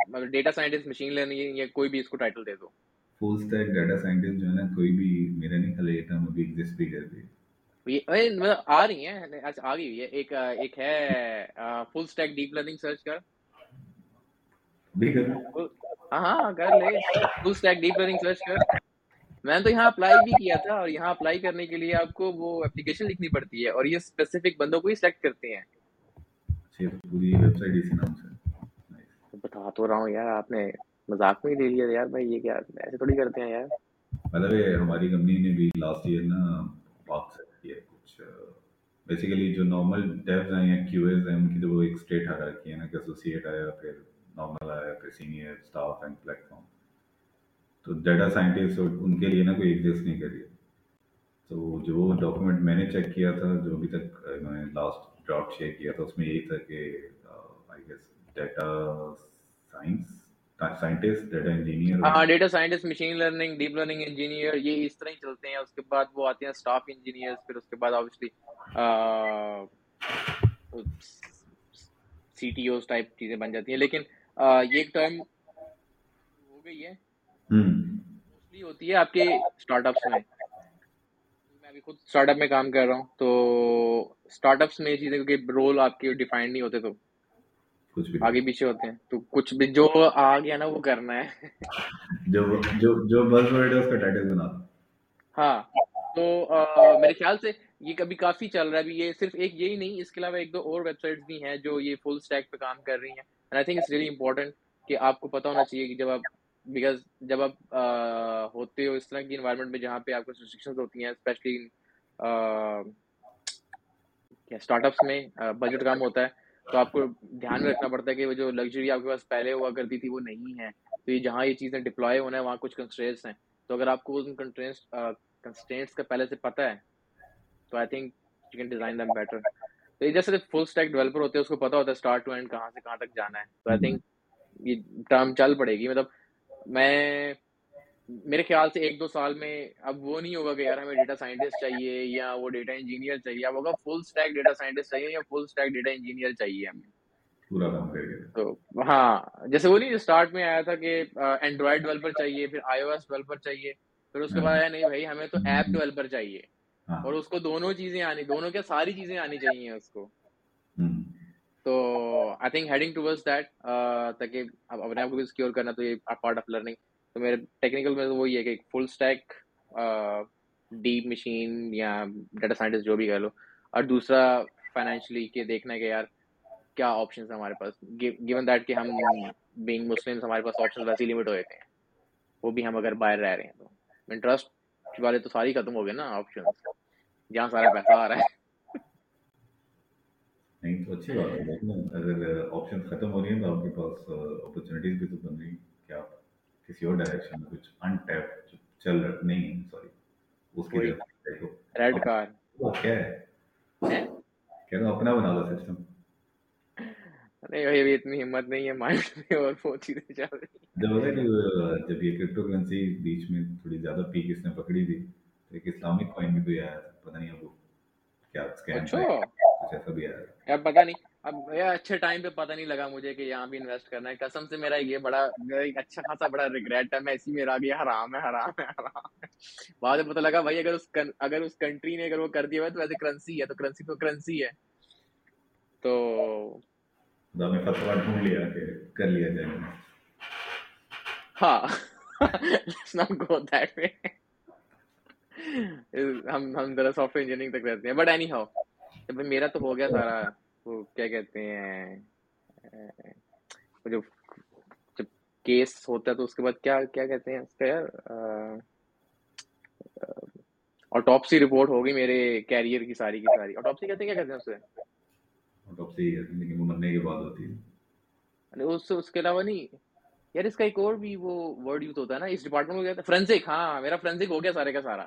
مطلب ڈیٹا سائنٹسٹ مشین لرننگ یا کوئی بھی اس کو ٹائٹل دے دو فل اسٹیک ڈیٹا سائنٹسٹ جو ہے نا کوئی بھی میرا نہیں خیال یہ ٹرم ابھی ایگزسٹ بھی کر دی مطلب آ رہی ہیں اچھا آ گئی ہوئی ہے ایک ایک ہے full stack deep learning search کر بھی ہاں کر لے۔ Full stack deep learning search کر۔ میں نے تو یہاں اپلائی بھی کیا تھا اور یہاں اپلائی کرنے کے لیے آپ کو وہ اپلیکیشن لکھنی پڑتی ہے اور یہ اسپیسیفک بندوں کو ہی سلیکٹ کرتے ہیں۔ بتا تو رہا ہوں یار آپ نے مذاق میں ہی لے لیا یار بھائی یہ کیا ایسے تھوڑی کرتے ہیں یار۔ مطلب ہماری کمپنی نے بھی لاسٹ ایئر نا باکس کیا کچھ بیسیکلی جو نارمل ڈیوز ہیں یا کیو ایز ہیں ان کی تو وہ ایک اسٹیٹ آ رکھی ہے نا کہ ایسوسیٹ آیا پھر نارمل آیا پھر senior staff and platform تو ڈیٹا سائنٹسٹ ان کے لیے نا کوئی ایگزسٹ نہیں کری تو جو ڈاکومنٹ میں نے چیک کیا تھا جو ابھی تک میں نے لاسٹ ڈراپ شیئر کیا تھا اس میں یہی تھا کہ I guess data science scientist data engineer ہاں data scientist machine learning deep learning engineer یہ اس طرح ہی چلتے ہیں اس کے بعد وہ آتے ہیں اسٹاف انجینئر پھر اس کے بعد obviously C T Os type چیزیں بن جاتی ہیں لیکن یہ ایک ٹرم ہو گئی ہے۔ موسٹلی ہوتی ہے آپ کے اسٹارٹ اپس میں۔ میں ابھی خود اسٹارٹ اپ میں کام کر رہا ہوں تو اسٹارٹ اپس میں چیزیں کیونکہ رول آپ کے ڈیفائنڈ نہیں ہوتے تو آگے پیچھے ہوتے ہیں۔ تو کچھ بھی جو آ گیا نا وہ کرنا ہے۔ جو جو جو بس ورڈ ہے اس کا ٹائٹل بنا ہاں تو میرے خیال سے یہ کبھی کافی چل رہا ہے۔ ابھی یہ صرف ایک یہی نہیں اس کے علاوہ ایک دو اور ویب سائٹس بھی ہیں جو یہ فل اسٹیک پہ کام کر رہی ہیں۔ And I think it's really important کہ آپ کو پتا ہونا چاہیے کہ جب آپ بیکاز جب آپ ہوتے ہو اس طرح کی انوائرمنٹ میں جہاں پہ آپ کو ریسٹرکشنز ہوتی ہیں اسپیشلی اسٹارٹ اپس میں بجٹ کام ہوتا ہے، تو آپ کو دھیان میں رکھنا پڑتا ہے کہ وہ جو لگژری آپ کے پاس پہلے ہوا کرتی تھی وہ نہیں ہے۔ تو یہ جہاں یہ چیزیں ڈپلوائے ہونا ہے، وہاں کچھ کنسٹرینٹس ہیں۔ تو اگر آپ کو ان کنسٹرینٹس کا پہلے سے پتہ ہے، تو I think you can design them better تو یہ جیسے فل اسٹیک ڈیولپر ہوتے ہیں اس کو پتا ہوتا ہے اسٹارٹ ٹو اینڈ کہاں سے کہاں تک جانا ہے۔ تو آئی تھنک یہ ٹرم چل پڑے گی۔ مطلب میں میرے خیال سے ایک دو سال میں اب وہ نہیں ہوگا کہ یار ہمیں ڈیٹا سائنٹسٹ چاہیے یا وہ ڈیٹا انجینئر چاہیے۔ اب ہوگا فل اسٹیک ڈیٹا سائنٹسٹ چاہیے یا فل اسٹیک ڈیٹا انجینئر چاہیے ہمیں۔ تو ہاں جیسے وہ نہیں اسٹارٹ میں آیا تھا کہ اینڈرائڈ ڈیولپر چاہیے پھر آئی او ایس ڈیولپر چاہیے پھر اس کے بعد آیا نہیں بھائی ہمیں تو ایپ ڈیولپر چاہیے۔ اور اس کو دونوں چیزیں آنی دونوں کیا ساری چیزیں آنی چاہیے اس کو۔ تو I think heading toward that تاکہ اپنے آپ کو بھی سیکیور کرنا تو یہ پارٹ آف لرننگ تو میرے ٹیکنیکل میں وہی ہے کہ فل اسٹیک ڈیپ مشین یا ڈیٹا سائنٹسٹ جو بھی کہہ لو۔ اور دوسرا فائنینشلی کہ دیکھنا ہے کہ یار کیا آپشنس ہیں ہمارے پاس۔ گیون دیٹ کہ ہم بینگ مسلم ہمارے پاس آپشن ویسے لمٹ ہوئے تھے وہ بھی ہم اگر باہر رہ رہے ہیں تو۔ انٹرسٹ والے تو ساری ختم ہو گئے نا آپشن جہاں سارا پیسہ آ رہا ہے نہیں تو اچھی بات ہے اگر آپشن ختم ہو رہی ہیں تو آپ کے پاس اپرچونیٹیز بھی تو بن رہی کیا کسی اور ڈائریکشن میں کچھ ان ٹیپ جو چل رہا نہیں سوری اس کے لیے دیکھو ریڈ کار کیا ہے کہہ رہا اپنا بنا لو سسٹم نہیں بھائی ابھی اتنی ہمت نہیں ہے مائنڈ میں اور وہ چیزیں چل رہی جبکہ جب یہ کرپٹو کرنسی بیچ میں تھوڑی زیادہ پیک اس نے پکڑی تھی ایک اسلامک کوائن بھی کوئی آیا تھا پتہ نہیں اب وہ کیا اسکیم کچھ ایسا بھی آیا تھا پتہ نہیں اب اچھے ٹائم پہ پتہ نہیں لگا مجھے کہ یہاں بھی انویسٹ کرنا ہے قسم سے میرا یہ بڑا اچھا خاصا بڑا ریگریٹ ہے میں اسی میں گیا حرام ہے حرام ہے حرام ہے بعد میں پتہ لگا بھائی اگر اس اگر اس کنٹری نے اگر وہ کر دیا ہوا تو ویسے کرنسی ہے تو کرنسی تو کرنسی ہے تو ڈھونڈ لیا کہ کر لیا جائے ہاں گو دیٹ وے ہم ہم ذرا سافٹ ویئر انجینئرنگ تک رہتے ہیں. بٹ اینی ہاؤ میرا تو ہو گیا سارا وہ کیا کہتے ہیں جو جب کیس ہوتا ہے تو اس کے بعد کیا کیا کہتے ہیں اس کا یار آٹوپسی رپورٹ ہوگی میرے کیریئر کی ساری کی ساری. آٹوپسی کہتے ہیں کیا کہتے ہیں اسے آٹوپسی لیکن وہ مرنے کے بعد ہوتی ہے۔ اس اس کے علاوہ نہیں. یار اس کا ایک اور بھی وہ ورڈ یوز ہوتا ہے نا اس ڈپارٹمنٹ میں کہتے ہیں؟ فرینسک ہاں میرا فرینسک ہو گیا سارے کا سارا.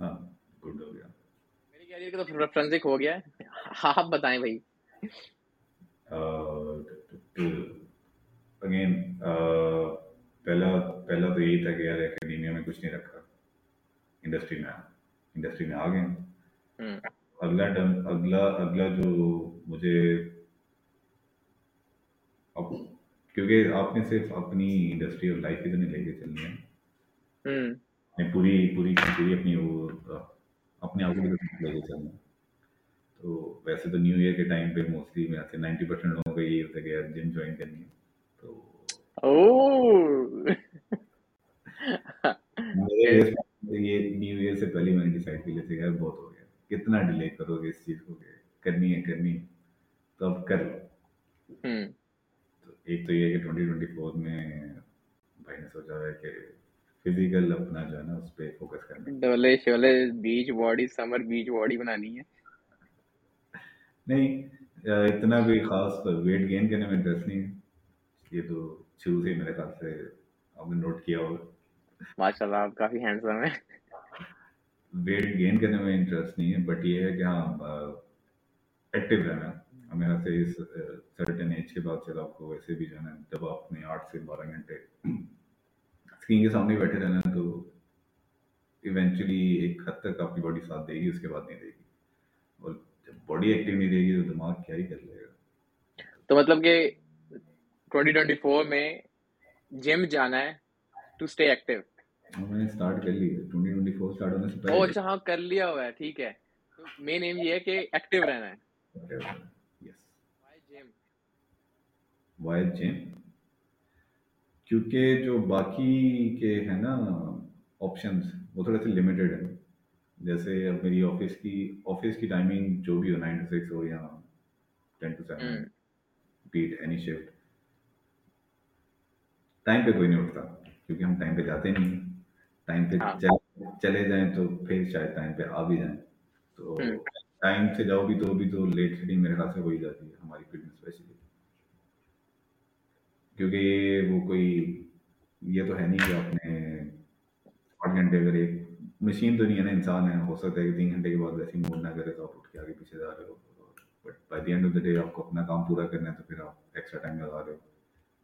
ہاں، گڈ ہو گیا۔ میرے کیریئر کا تو فرنزک ہو گیا ہے۔ آپ بتائیں بھائی۔ اگین پہلا پہلا تو یہی تھا کہ یار اکیڈیمیا میں کچھ نہیں رکھا۔ انڈسٹری میں انڈسٹری میں آ گئے اگلا اگلا اگلا جو مجھے کیونکہ آپ نے صرف اپنی انڈسٹری اور لائف ہی تو نہیں لے کے چلنی ہے۔ میں پوری پوری پوری اپنی وہ اپنے آپ کو تو ویسے تو نیو ایئر کے ٹائم پہ موسٹلی میں آتے نائنٹی پرسینٹ لوگوں کا یہی ہوتا ہے کہ یار جم جوائن کرنی ہے۔ تو یہ نیو ایئر سے پہلے میں نے ڈیسائڈ کر لیا تھا یار بہت ہو گیا۔ کتنا ڈیلے کرو گے اس چیز کو کہ کرنی ہے کرنی ہے۔ تو اب کر لو۔ ایک تو یہ کہ ٹوئنٹی ٹوئنٹی فور میں بھائی نے سوچا ہے کہ فزیکل اپنا جو ہے نا اس پہ فوکس کرنا۔ ڈولے Sholay beach body summer beach body بنانی ہے۔ نہیں اتنا بھی خاص ویٹ گین کرنے میں انٹرسٹ نہیں ہے۔ یہ تو شروع سے میرے خیال سے آپ نے نوٹ کیا ہوگا۔ ماشاء اللہ آپ کافی ہینڈسم ہیں۔ ویٹ گین کرنے میں انٹرسٹ نہیں ہے بٹ یہ ہے کہ ہاں ایکٹیو رہنا۔ ہمیں سے اس سرٹن ایج کے بعد چلا آپ کو ویسے بھی جو ہے نا جب آپ نے آٹھ سے بارہ گھنٹے اسکرین کے سامنے بیٹھے رہنا تو ایونچولی ایک حد تک آپ کی باڈی ساتھ دے گی اس کے بعد نہیں دے گی۔ اور جب باڈی ایکٹیو نہیں دے گی تو دماغ کیا ہی کر لے گا۔ تو مطلب کہ 2024 میں جم جانا ہے ٹو اسٹے ایکٹیو میں نے کر لی ہے۔ ہونے سے پہلے۔ اچھا ہاں کر لیا ہوا ہے ٹھیک ہے۔ مین ایم یہ ہے کہ ایکٹیو رہنا ہے۔ وائی جم وائی جم کیونکہ جو باقی کے ہیں نا آپشنز وہ تھوڑے سے لمیٹیڈ ہیں۔ جیسے اب میری آفس کی آفس کی ٹائمنگ جو بھی ہو نائن ٹو سکس ہو یا ten to seven but any shift time پہ کوئی نہیں اٹھتا کیونکہ ہم ٹائم پہ جاتے نہیں۔ ٹائم پہ ہاں۔ چلے جائیں تو پھر شاید ٹائم پہ آ بھی جائیں۔ تو ٹائم سے جاؤ بھی تو بھی تو لیٹ شیڈنگ میرے خیال سے ہو ہی جاتی ہے ہماری فلم اسپیشلی کیونکہ وہ کوئی یہ تو ہے نہیں کہ آپ نے آٹھ گھنٹے اگر ایک مشین تو نہیں ہے نا انسان ہے ہو سکتا ہے کہ تین گھنٹے کے بعد ویسے موڈ نہ کرے تو آپ اٹھ کے آگے پیچھے جا رہے ہو۔ But by the end of the day آپ کو اپنا کام پورا کرنا ہے تو پھر آپ ایکسٹرا ٹائم لگا رہے ہو۔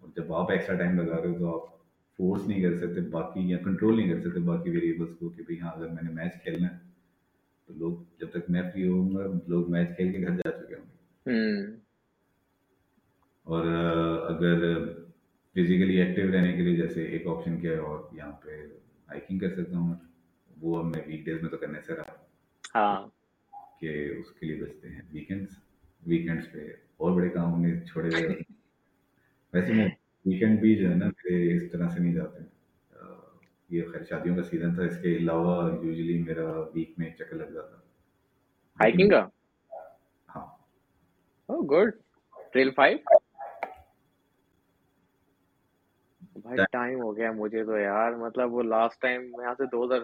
اور جب آپ ایکسٹرا ٹائم لگا رہے ہو تو آپ فورس نہیں کر سکتے باقی یا کنٹرول نہیں کر سکتے باقی ویریبلس کو کہ بھائی ہاں اگر میں نے میچ کھیلنا ہے تو لوگ جب تک میں فری ہوں گا لوگ میچ کھیل کے گھر جا چکے ہوں گے۔ اور اگر فزیکلی ایکٹیو رہنے کے لیے جیسے ایک آپشن کیا ہے اور یہاں پہ ہائکنگ کر سکتا ہوں وہ اب میں ویک ڈیز میں تو کرنے سے رہا ہاں کہ اس کے لیے بچتے ہیں ویکینڈس ویکینڈس پہ اور بڑے کام ہوں گے چھوڑے گئے ویسے میں ویکینڈ بھی جو ہے نا میرے اس طرح سے نہیں جاتے یہ خیر شادیوں کا سیزن تھا اس کے علاوہ یوزلی میرا ویک میں چکر لگ جاتا ہائکنگ کا ہاں گڈ ٹریل فائیو بھائی ٹائم ہو گیا مجھے تو یار مطلب وہ لاسٹ ٹائم میں یہاں سے دو ہزار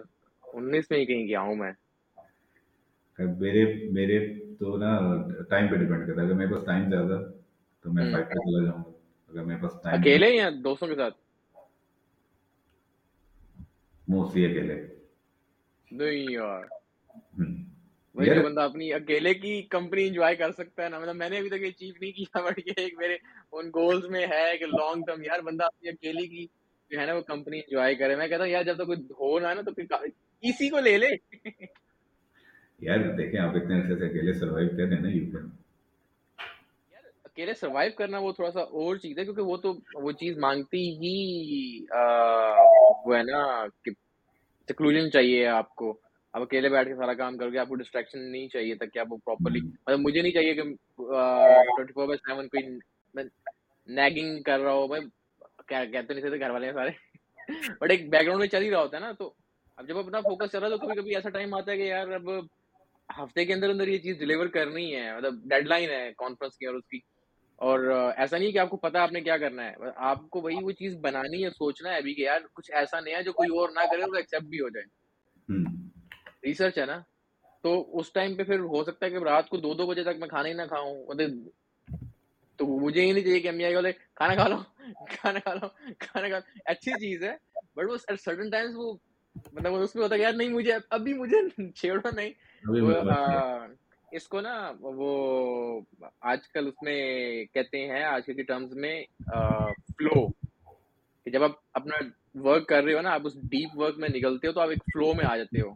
انیس میں ہی کہیں گیا ہوں میں۔ میرے میرے تو نا ٹائم پہ ڈیپینڈ کرتا ہے۔ اگر میرے پاس ٹائم زیادہ تو میں فائٹ پہ چلا جاؤں۔ گا اگر میرے پاس ٹائم اکیلے یا دوستوں کے ساتھ؟ موسٹلی اکیلے۔ نہیں یار۔ وہی بندہ اپنی اکیلے کی کمپنی انجوائے کر سکتا ہے نا مطلب میں نے ابھی تک اچیو نہیں کیا بٹ یہ ایک میرے ان گولز میں ہے کہ لانگ ٹرم یار بندہ اپنی اکیلے کی جو ہے نا وہ کمپنی انجوائے کرے۔ میں کہتا ہوں یار جب تک کوئی ہو نہ نا تو پھر اسی کو لے لے۔ یار دیکھیں آپ اتنے عرصے سے اکیلے سروائیو کر رہے ہیں نا یو یار اکیلے سروائیو کرنا وہ تھوڑا سا اور چیز ہے کیونکہ وہ تو وہ چیز مانگتی ہی وہ ہے نا کہ کنکلوژن چاہیے آپ کو۔ آپ اکیلے بیٹھ کے سارا کام کر کے آپ کو ڈسٹریکشن نہیں چاہیے تھا کہ آپ پراپرلی مطلب مجھے نہیں چاہیے کہ کوئی نیگنگ کر رہا ہو میں کہتے نہیں تھے گھر والے سارے۔ بٹ ایک بیک گراؤنڈ میں چل ہی رہا ہوتا ہے نا تو اب جب اپنا فوکس چل رہا تو کبھی کبھی ایسا ٹائم آتا ہے کہ یار اب ہفتے کے اندر اندر یہ چیز ڈلیور کرنی ہے مطلب ڈیڈ لائن ہے کانفرنس کی اور اس کی۔ اور ایسا نہیں کہ آپ کو پتا آپ نے کیا کرنا ہے آپ کو وہی وہ چیز بنانی ہے سوچنا ہے ابھی کہ یار کچھ ایسا نہیں ہے جو کوئی اور نہ کرے تو ایکسیپٹ بھی ہو جائے۔ ریسرچ ہے نا تو اس ٹائم پہ پھر ہو سکتا ہے کہ رات کو دو دو بجے تک میں کھانا ہی نہ کھاؤں مطلب تو مجھے ہی نہیں چاہیے کہ امی آئی بولے کھانا کھا لو کھانا کھا لو کھانا کھا لو اچھی چیز ہے بٹ وہ سرٹن ٹائمس وہ مطلب اس میں ہوتا ہے یار نہیں مجھے ابھی مجھے چھیڑو نہیں ہاں, اس کو نا وہ آج کل اس میں کہتے ہیں آج کل کے ٹرمز میں فلو کہ جب آپ اپنا ورک کر رہے ہو نا آپ اس ڈیپ ورک میں نکلتے ہو تو آپ ایک فلو میں آ جاتے ہو۔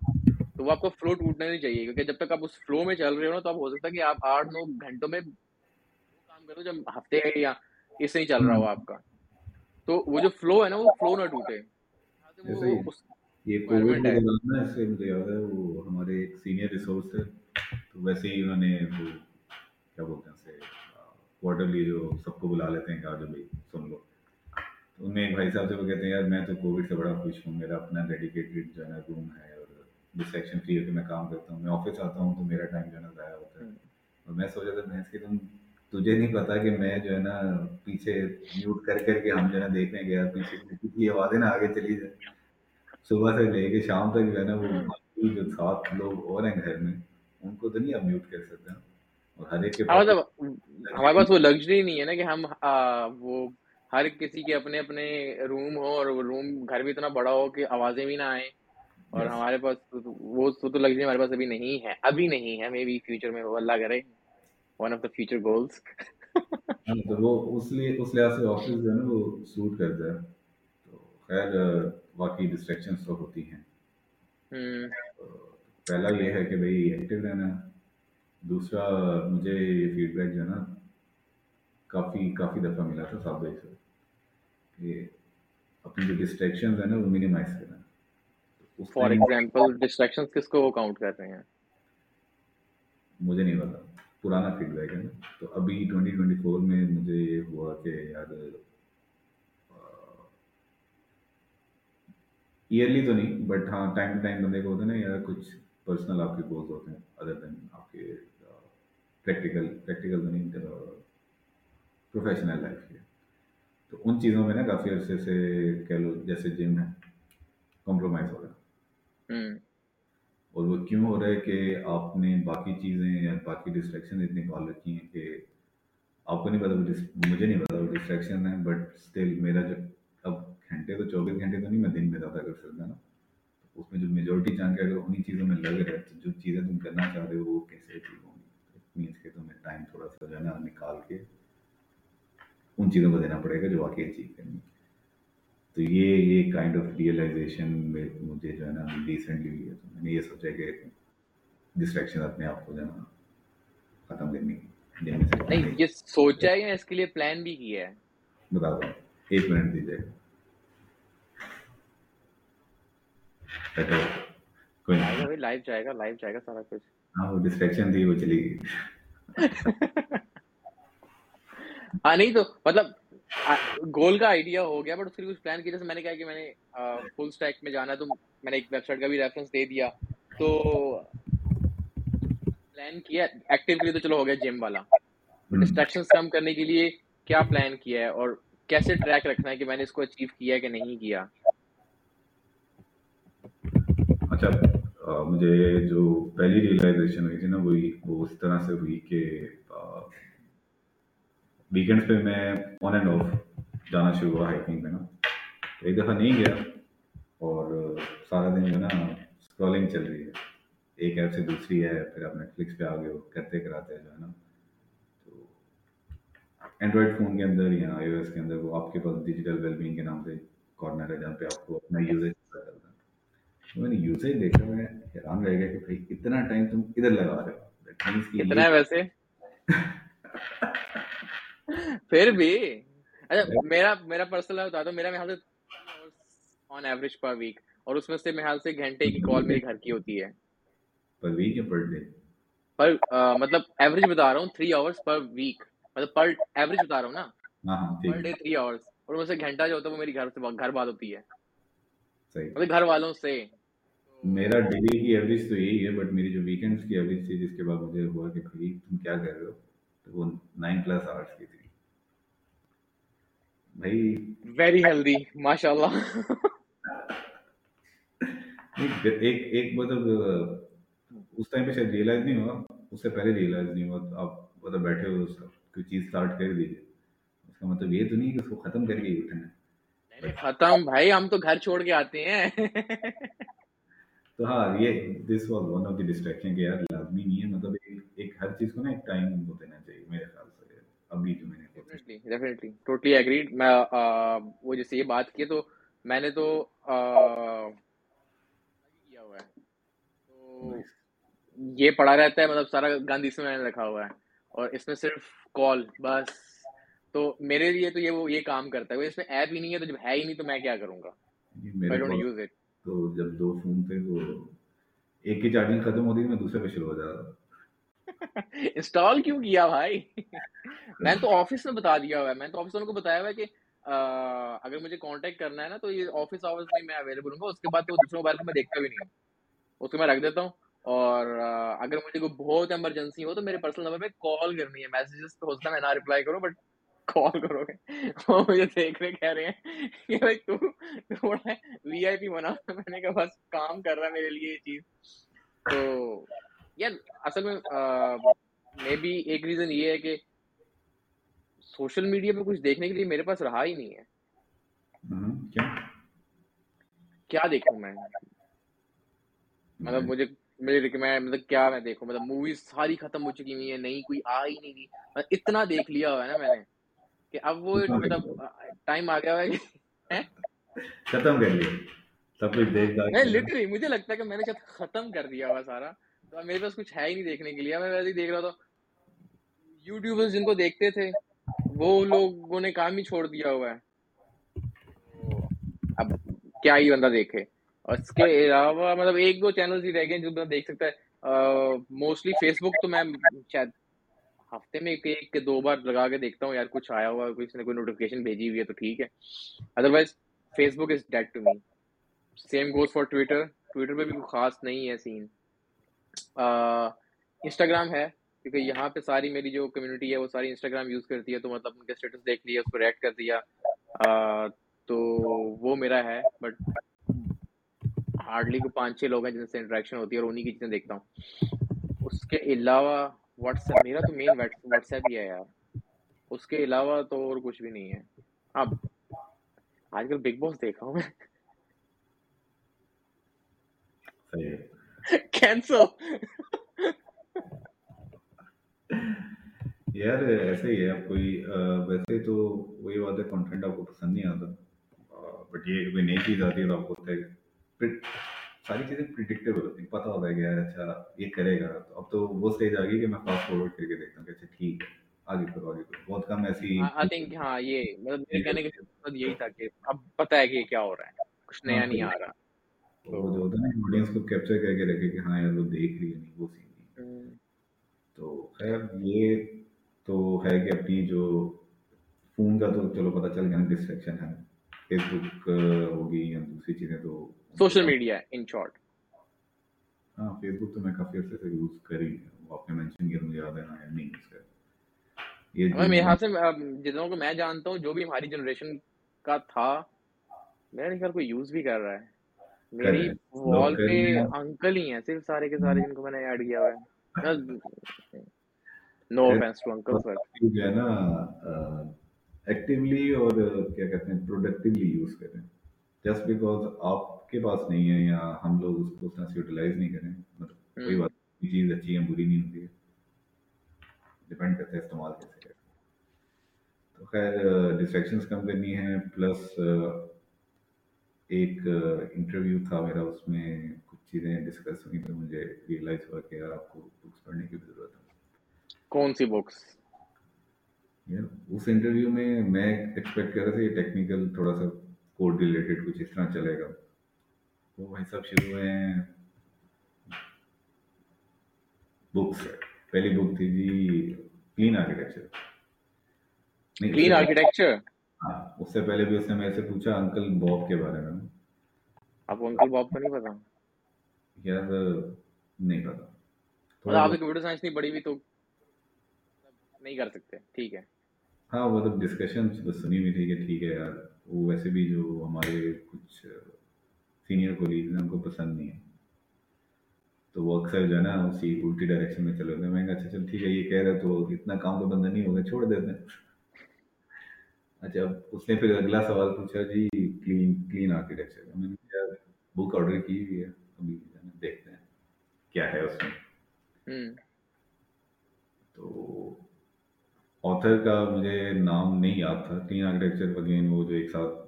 تو وہ آپ کو فلو ٹوٹنا نہیں چاہیے کیونکہ جب تک آپ اس فلو میں چل رہے ہو نا تو آپ ہو سکتا ہے کہ آپ آٹھ نو گھنٹوں میں کام کرو جب ہفتے یا اس سے ہی چل رہا ہو آپ کا۔ تو وہ جو فلو ہے نا وہ فلو نہ ٹوٹے۔ یہ کووڈ کے دوران نا اس سے مجھے یاد ہے وہ ہمارے ایک سینئر ریسورس تھے۔ تو ویسے ہی انہوں نے وہ کیا بولتے ہیں اسے کوارٹرلی جو سب کو بلا لیتے ہیں کہ آجو بھائی سن لو۔ ان میں ایک بھائی صاحب سے وہ کہتے ہیں یار میں تو کووڈ سے بڑا خوش ہوں میرا اپنا ڈیڈیکیٹڈ جو ہے روم ہے ڈسٹریکشن فری ہو کے میں کام کرتا ہوں میں آفس آتا ہوں تو میرا ٹائم جو ہے نا ضائع ہوتا ہے اور میں سوچا تھا میں اس کی تم تجھے نہیں پتا کہ میں جو ہے نا پیچھے میوٹ کر کر کے ہم جو ہے نا دیکھنے گیا پیچھے کی آوازیں نا آگے چلی جائیں صبح سے لے کے شام تک جو ہے نا وہ جو سات لوگ اور ہیں گھر میں ان کو تو نہیں آپ میوٹ کر سکتے اور ہر ایک کے ہمارے پاس وہ لگژری نہیں ہے نا کہ ہم وہ ہر کسی کے اپنے اپنے روم ہو اور روم گھر بھی اتنا بڑا ہو کہ آوازیں بھی نہ آئیں اور ہمارے پاس وہ تو لگژری ہمارے پاس ابھی نہیں ہے ابھی نہیں ہے مے بی فیوچر میں وہ اللہ کرے one of the future goals تو وہ اس لیے اس لحاظ سے آفس جو ہے نا وہ سوٹ کرتا ہے تو خیر باقی ڈسٹریکشنس تو ہوتی ہیں۔ پہلا یہ ہے کہ بھائی ایکٹیو رہنا۔ دوسرا مجھے یہ فیڈ بیک جو ہے نا کافی کافی دفعہ ملا تھا صاحب بھائی سے کہ اپنی جو ڈسٹریکشنز ہیں نا وہ منیمائز کرنا۔ فار ایگزامپل ڈسٹریکشنز کس کو وہ کاؤنٹ کر رہے ہیں؟ مجھے نہیں پتا۔ پرانا فیڈ بیک ہے نا۔ تو ابھی ٹوئنٹی ٹوئنٹی فور میں مجھے یہ ہوا کہ یار ایئرلی تو نہیں بٹ ہاں ٹائم ٹو ٹائم بندے کو ہوتا ہے نا یا کچھ پرسنل آپ کے گولز ہوتے ہیں ادر دین آپ کے پریکٹیکل پریکٹیکل تو نہیں پروفیشنل لائف کے۔ تو ان چیزوں میں نا کافی عرصے سے کہہ لو جیسے جم ہے کمپرومائز ہو رہا ہے۔ اور وہ کیوں ہو رہا ہے کہ آپ نے باقی چیزیں یا باقی ڈسٹریکشن اتنی پال رکھی ہیں کہ آپ کو نہیں پتا مجھے نہیں پتا وہ ڈسٹریکشن ہے بٹ اسٹل میرا جو اب گھنٹے تو چوبیس گھنٹے تو نہیں میں دن میں زیادہ کر سکتا نا۔ اس میں جو میجورٹی چانس ہے اگر انہیں چیزوں میں لگ رہا ہے۔ تو جو چیزیں تم کرنا چاہ رہے ہو، وہ کیسے چیز ہوں گی؟ مینس کہ تمہیں ٹائم تھوڑا سا جو ہے نا نکال کے ان چیزوں کو دینا پڑے گا جو واقعی اچیو کرنی ہے۔ تو یہ یہ کائنڈ آف ریئلائزیشن میں مجھے جو ہے نا ریسنٹلی ہوئی ہے تو میں نے یہ سوچا کہ ڈسٹریکشن اپنے آپ کو جو ہے نا ختم کرنی نہیں یہ سوچا ہے اس کے لیے پلان بھی کیا ہے۔ بتا دو ایک منٹ دیجیے کوئی لائف جائے گا لائف جائے گا سارا کچھ۔ ہاں وہ ڈسٹریکشن تھی وہ چلی گئی۔ ہاں نہیں تو مطلب گول کا آئیڈیا ہو گیا بٹ اس کے لیے کچھ پلان کیا۔ جیسے میں نے کہا کہ میں نے فل اسٹیک میں جانا ہے تو میں نے ایک ویب سائٹ کا بھی ریفرنس دے دیا۔ تو پلان کیا ایکٹیو کے لیے تو چلو ہو گیا جم والا۔ ڈسٹریکشن کم کرنے کے لیے کیا پلان کیا ہے؟ اور کیسے ٹریک رکھنا ہے کہ میں نے اس کو اچیو کیا کہ نہیں کیا؟ اچھا مجھے جو پہلی ریئلائزیشن ہوئی تھی نا وہی وہ اس طرح سے ہوئی کہ ویکینڈس پہ میں آن اینڈ آف جانا شروع ہوا ہائکنگ پہ نا تو ایک دفعہ نہیں گیا اور سارا دن جو ہے نا اسکرولنگ چل رہی ہے ایک ایپ سے دوسری ہے پھر آپ نیٹ فلکس پہ آ گئے ہو کرتے کراتے جو ہے نا تو اینڈرائڈ فون کے اندر یا آئی او ایس کے اندر وہ آپ کے پاس ڈیجیٹل ویل بینگ کے نام سے کارنر ہے جہاں پہ آپ کو اپنا یوزیج پتا چلتا ہے میں نے یوزیج دیکھا میں حیران رہ گیا کہ بھائی اتنا ٹائم تم ادھر لگا رہے ہو کتنا ہے ویسے پھر بھی؟ اچھا میرا میرا پرسنل بتا دو میرا میں آن ایوریج پر ویک اور اس میں سے میں سے گھنٹے کی کال میرے گھر کی ہوتی ہے۔ پر ویک یا پر ڈے پر مطلب ایوریج بتا رہا ہوں تھری آورس پر ویک مطلب پر ایوریج بتا رہا ہوں نا؟ پر ڈے تھری آورس اور میں سے گھنٹہ جو ہوتا ہے وہ میری گھر سے گھر بات ہوتی ہے۔ مطلب گھر والوں سے۔ میرا ڈیلی کی ایوریج تو یہی ہے بٹ میری جو ویکینڈس کی ایوریج تھی جس کے بعد مجھے ہوا کہ تم کیا کر رہے ہو؟ تو وہ نائن پلس آورس کی تھی۔ بھائی ویری ہیلدی ماشاء اللہ ایک ایک مطلب اس ٹائم پہ شاید ریئلائز نہیں ہوا اس سے پہلے ریئلائز نہیں ہوا آپ مطلب بیٹھے ہو کوئی چیز اسٹارٹ کر دیجیے اس کا مطلب یہ تو نہیں کہ اس کو ختم کر کے ہی اٹھنا ختم۔ بھائی ہم تو گھر چھوڑ کے آتے ہیں۔ تو ہاں یہ this was one of the distraction کہ یار لازمی نہیں ہے۔ مطلب ایک ہر چیز کو نا ایک ٹائم دینا چاہیے میرے خیال سے۔ ابھی جو میں نے ٹوٹلی اگریڈ میں وہ جیسے یہ بات کی تو میں نے تو کیا ہوا ہے؟ تو یہ پڑا رہتا ہے مطلب سارا گند اس میں نے رکھا ہوا ہے۔ اور اس میں صرف کال بس۔ تو میرے لیے تو یہ وہ یہ کام کرتا ہے۔ اس میں ایپ ہی نہیں ہے تو جب ہے ہی نہیں تو میں کیا کروں گا؟ اٹ تو جب دو فون تھے تو ایک کی چارجنگ ختم ہوتی میں دوسرے پہ شروع ہو جاتا انسٹال کیوں کیا بھائی؟ میں تو آفس میں بتا دیا ہوا ہے، میں تو آفس والوں کو بتایا ہوا ہے کہ اگر مجھے کانٹیکٹ کرنا ہے نا تو یہ آفس آورس میں میں اویلیبل ہوں گا، اس کے بعد تو دوسرے موبائل کو میں دیکھتا بھی نہیں ہوں۔ اس کو میں رکھ دیتا ہوں اور اگر مجھے کوئی بہت ایمرجنسی ہو تو میرے پرسنل نمبر پہ کال کرنی ہے۔ میسیجز پہ ہوتا ہے، میں نہ رپلائی کروں بٹ کال کرو۔ گے وہ مجھے دیکھ رہے، کہہ رہے ہیں کہ بھائی تو تھوڑا وی آئی پی بنا۔ میں نے کہا بس کام کر رہا ہے میرے لیے یہ چیز۔ تو یار اصل میں مے بی ایک ریزن یہ ہے کہ سوشل میڈیا پہ کچھ دیکھنے کے لیے میرے پاس رہا ہی نہیں ہے۔ کیا؟ دیکھوں میں؟ مطلب مجھے مجھے ریکمینڈ مطلب کیا میں دیکھوں؟ مطلب موویز ساری ختم ہو چکی ہوئی ہیں نئی کوئی آ ہی نہیں تھی اتنا دیکھ لیا ہوا ہے نا میں نے کہ اب وہ مطلب ٹائم آ گیا ہے ختم کر لیا۔ سب کچھ دیکھ نہیں لٹرلی مجھے لگتا ہے کہ میں نے ختم کر دیا ہوا سارا۔ میرے پاس کچھ ہے ہی نہیں دیکھنے کے لیے۔ میں ویسے ہی دیکھ رہا تھا۔ یوٹیوبرز جن کو دیکھتے تھے، وہ لوگوں نے کام ہی چھوڑ دیا ہوا ہے۔ اب کیا ہی بندہ دیکھے۔ اور اس کے علاوہ مطلب ایک دو چینل ہی رہ گئے جو بندہ دیکھ سکتا ہے۔ موسٹلی فیس بک تو میں شاید ہفتے میں ایک دو بار لگا کے دیکھتا ہوں۔ یار، کچھ آیا ہوا کسی نے کوئی نوٹیفکیشن بھیجی ہوئی ہے تو ٹھیک ہے۔ Otherwise Facebook is dead to me same goes for Twitter Twitter پہ بھی کوئی خاص نہیں ہے سین انسٹاگرام ہے، کیونکہ یہاں پہ ساری میری جو کمیونٹی ہے، وہ ساری انسٹاگرام یوز کرتی ہے، تو مطلب ان کے اسٹیٹس دیکھ لیا، اس کو ریٹ کر دیا۔ تو وہ میرا ہے بٹ ہارڈلی کو پانچ چھ لوگ ہیں جن سے انٹریکشن ہوتی ہے اور انہیں کی چیزیں دیکھتا ہوں۔ اس کے علاوہ واٹس ایپ میرا تو مین واٹس ایپ ہی ہے یار۔ اس کے علاوہ تو اور کچھ بھی نہیں ہے۔ اب، آج کل بگ باس دیکھا ہوں میں۔ کینسل یار ایسے ہی ہے کوئی ویسے تو وہی بات ہے کانٹینٹ آپ کو پسند نہیں آتا بٹ یہ کوئی نئی چیز آتی ہے تو آپ کو ہوتا ہے ساری چیزیں پریڈکٹیبل ہوتی ہیں پتہ ہوتا ہے کہ یار اچھا یہ کرے گا تو اب تو وہ اسٹیج آ گئی کہ میں فاسٹ فارورڈ کر کے دیکھتا ہوں کہ اچھا ٹھیک ہے آگے کرو آگے کرو بہت کم ایسی آئی تھنک ہاں یہ مطلب میرے کہنے کا مطلب یہی تھا کہ اب پتہ ہے کہ کیا ہو رہا ہے کچھ نیا نہیں آ رہا وہ جو ہوتا ہے نا آڈینس کو کیپچر کر کے رکھے کہ ہاں یار وہ دیکھ رہی ہے نہیں وہ سین نہیں تو خیر یہ تو ہے کہ اپنی جو فون کا تو چلو پتہ چل گیا نا ڈسٹریکشن ہے۔ فیس بک ہوگی یا دوسری چیزیں تو سوشل میڈیا ان شارٹ ہاں فیس بک تو میں کافی عرصے سے یوز کر ہی وہ آپ نے مینشن کیا مجھے یاد ہے ہاں نہیں یوز کر۔ میرے سے جتنوں کو میں جانتا ہوں جو بھی ہماری جنریشن کا تھا میرا خیال کوئی یوز بھی کر رہا ہے۔ میری وال پہ انکل ہی ہیں صرف سارے کے سارے جن کو میں نے ایڈ کیا ہوا ہے۔ No offence to uncle sir جو ہے نا ایکٹیولی اور کیا کہتے ہیں پروڈکٹیولی یوز کریں۔ جسٹ بیکاز آپ کے پاس نہیں ہے یا ہم لوگ اس کو اس طرح سے یوٹیلائز نہیں کریں مطلب کوئی بات چیز اچھی ہے بری نہیں ہوتی ہے۔ ڈپینڈ کرتا ہے استعمال کیسے کریں۔ تو خیر ڈسٹریکشنس کم کرنی ہے پلس ایک انٹرویو تھا میرا اس میں کچھ چیزیں ڈسکس ہوئی تو مجھے ریئلائز ہوا کہ یار آپ کو بکس پڑھنے کی ضرورت ہے۔ کون سی بکس اس انٹرویو میں میں ایکسپیکٹ کر رہا تھا یہ ٹیکنیکل تھوڑا سا کوڈ ریلیٹڈ کچھ اس طرح چلے گا۔ تو وہی سب شروع ہوئے ہیں۔ بکس پہلی بک تھی جی کلین آرکیٹیکچر کلین آرکیٹیکچر اس سے پہلے بھی اس نے میرے سے پوچھا انکل باب کے بارے میں۔ آپ کو انکل باب کا نہیں پتا؟ یار نہیں پتا۔ آپ نے کمپیوٹر سائنس نہیں پڑھی ہوئی تو نہیں کر سکتے ٹھیک ہے۔ ہاں مطلب ڈسکشن سنی ہوئی تھی کہ ٹھیک ہے یار وہ ویسے بھی جو ہمارے کچھ سینئر کولیگ ہیں ان کو پسند نہیں ہے۔ تو وہ اکثر جو ہے نا اسی الٹی ڈائریکشن میں چلے ہوتے ہیں۔ میں کہا اچھا چل ٹھیک ہے یہ کہہ رہے تو اتنا کام تو بندہ نہیں ہوگا چھوڑ دیتے ہیں۔ اچھا اس نے پھر اگلا سوال پوچھا جی کلین کلین آرکیٹیکچر میں نے کیا بک آرڈر کی ہوئی ہے ابھی دیکھتے ہیں کیا ہے اس میں تو آتھر کا مجھے نام نہیں یاد تھا کلین آرکیٹیکچر اگین وہ جو ایک ساتھ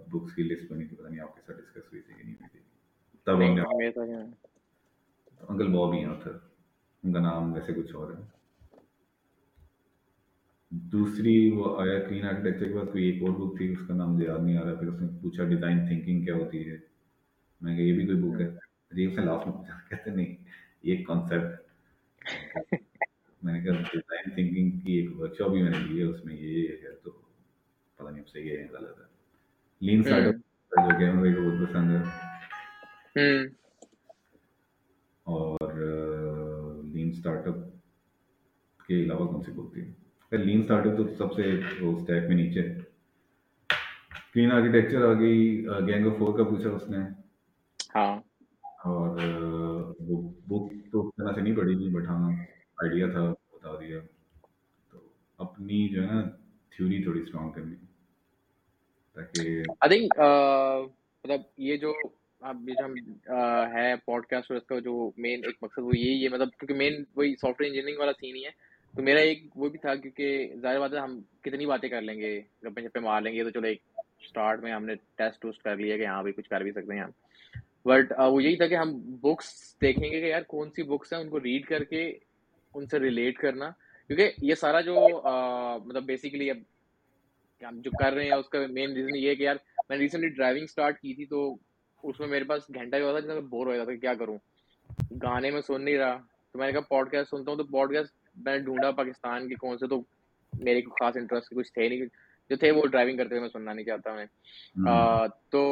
دوسری وہ آیا کلین آرکیٹیکچر کے بعد کوئی ایک اور بک تھی اس کا نام یاد نہیں آ رہا پھر اس نے پوچھا ڈیزائن تھنکنگ کیا ہوتی ہے؟ میں کہا یہ بھی کوئی بک ہے۔ عجیب سے لاسٹ میں پوچھا کہتے نہیں یہ کانسیپٹ میں نے کہا ڈیزائن تھنکنگ کی ایک ورک شاپ بھی میں نے لی ہے اس میں یہ ہے تو پتہ نہیں صحیح ہے یا غلط ہے۔ لین سائڈ جو گیم میرے کو بہت پسند ہے۔ اور لین سٹارٹ اپ کے علاوہ کون سی بک تھی؟ لین اسٹارٹڈ تو سب سے وہ اسٹیک میں نیچے کلین آرکیٹیکچر آ گئی گینگ آف فور کا پوچھا اس نے ہاں اور وہ بک تو اس طرح سے نہیں پڑھی تھی بٹ ہاں آئیڈیا تھا بتا دیا تو اپنی جو ہے نا تھیوری تھوڑی اسٹرانگ کرنی آئی تھنک مطلب یہ جو ہے پوڈ کاسٹ کا جو مین ایک مقصد وہ یہی ہے مطلب کیونکہ مین وہی سافٹ ویئر انجینئرنگ والا سین ہی ہے تو میرا ایک وہ بھی تھا کیونکہ ظاہر بات ہے ہم کتنی باتیں کر لیں گے گپے چپے مار لیں گے تو چلو ایک اسٹارٹ میں ہم نے ٹیسٹ ٹوسٹ کر لیا کہ ہاں بھائی کچھ کر بھی سکتے ہیں ہم۔ بٹ وہ یہی تھا کہ ہم بکس دیکھیں گے کہ یار کون سی بکس ہیں، ان کو ریڈ کر کے ان سے ریلیٹ کرنا۔ کیونکہ یہ سارا جو مطلب بیسیکلی اب ہم جو کر رہے ہیں، اس کا مین ریزن یہ ہے کہ یار میں نے ریسنٹلی ڈرائیونگ اسٹارٹ کی تھی تو اس میں میرے پاس گھنٹہ ہوا تھا جس میں بور ہو جاتا تھا کہ کیا کروں۔ گانے میں سن نہیں رہا، تو میں نے کہا پوڈ کاسٹ سنتا ہوں تو پوڈ کاسٹ میں نے ڈھونڈا پاکستان کے کون سے تو میرے کو خاص انٹرسٹ کچھ تھے نہیں جو تھے وہ ڈرائیونگ کرتے ہوئے میں سننا نہیں چاہتا میں تو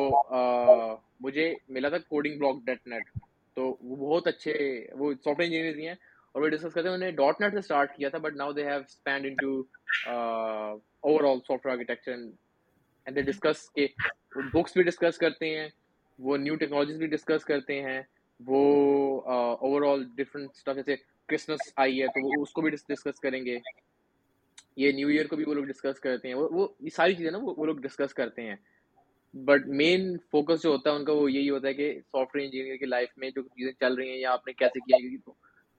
مجھے ملا تھا کوڈنگ بلاک ڈیٹ نیٹ تو وہ بہت اچھے وہ سافٹ ویئر انجینئر ہیں اور وہ ڈسکس کرتے ہیں انہوں نے ڈاٹ نیٹ سے اسٹارٹ کیا تھا but now they have spend in to overall software architecture and they discuss کے بکس بھی ڈسکس کرتے ہیں وہ نیو ٹیکنالوجیز بھی ڈسکس کرتے ہیں وہ اوور آل ڈفرنٹ جیسے کرسمس آئی ہے تو وہ اس کو بھی ڈسکس کریں گے۔ یہ نیو ایئر کو بھی وہ لوگ ڈسکس کرتے ہیں۔ وہ وہ یہ ساری چیزیں نا وہ لوگ ڈسکس کرتے ہیں۔ بٹ مین فوکس جو ہوتا ہے ان کا وہ یہی ہوتا ہے کہ سافٹ ویئر انجینئر کی لائف میں جو چیزیں چل رہی ہیں یا آپ نے کیسے کیا کیونکہ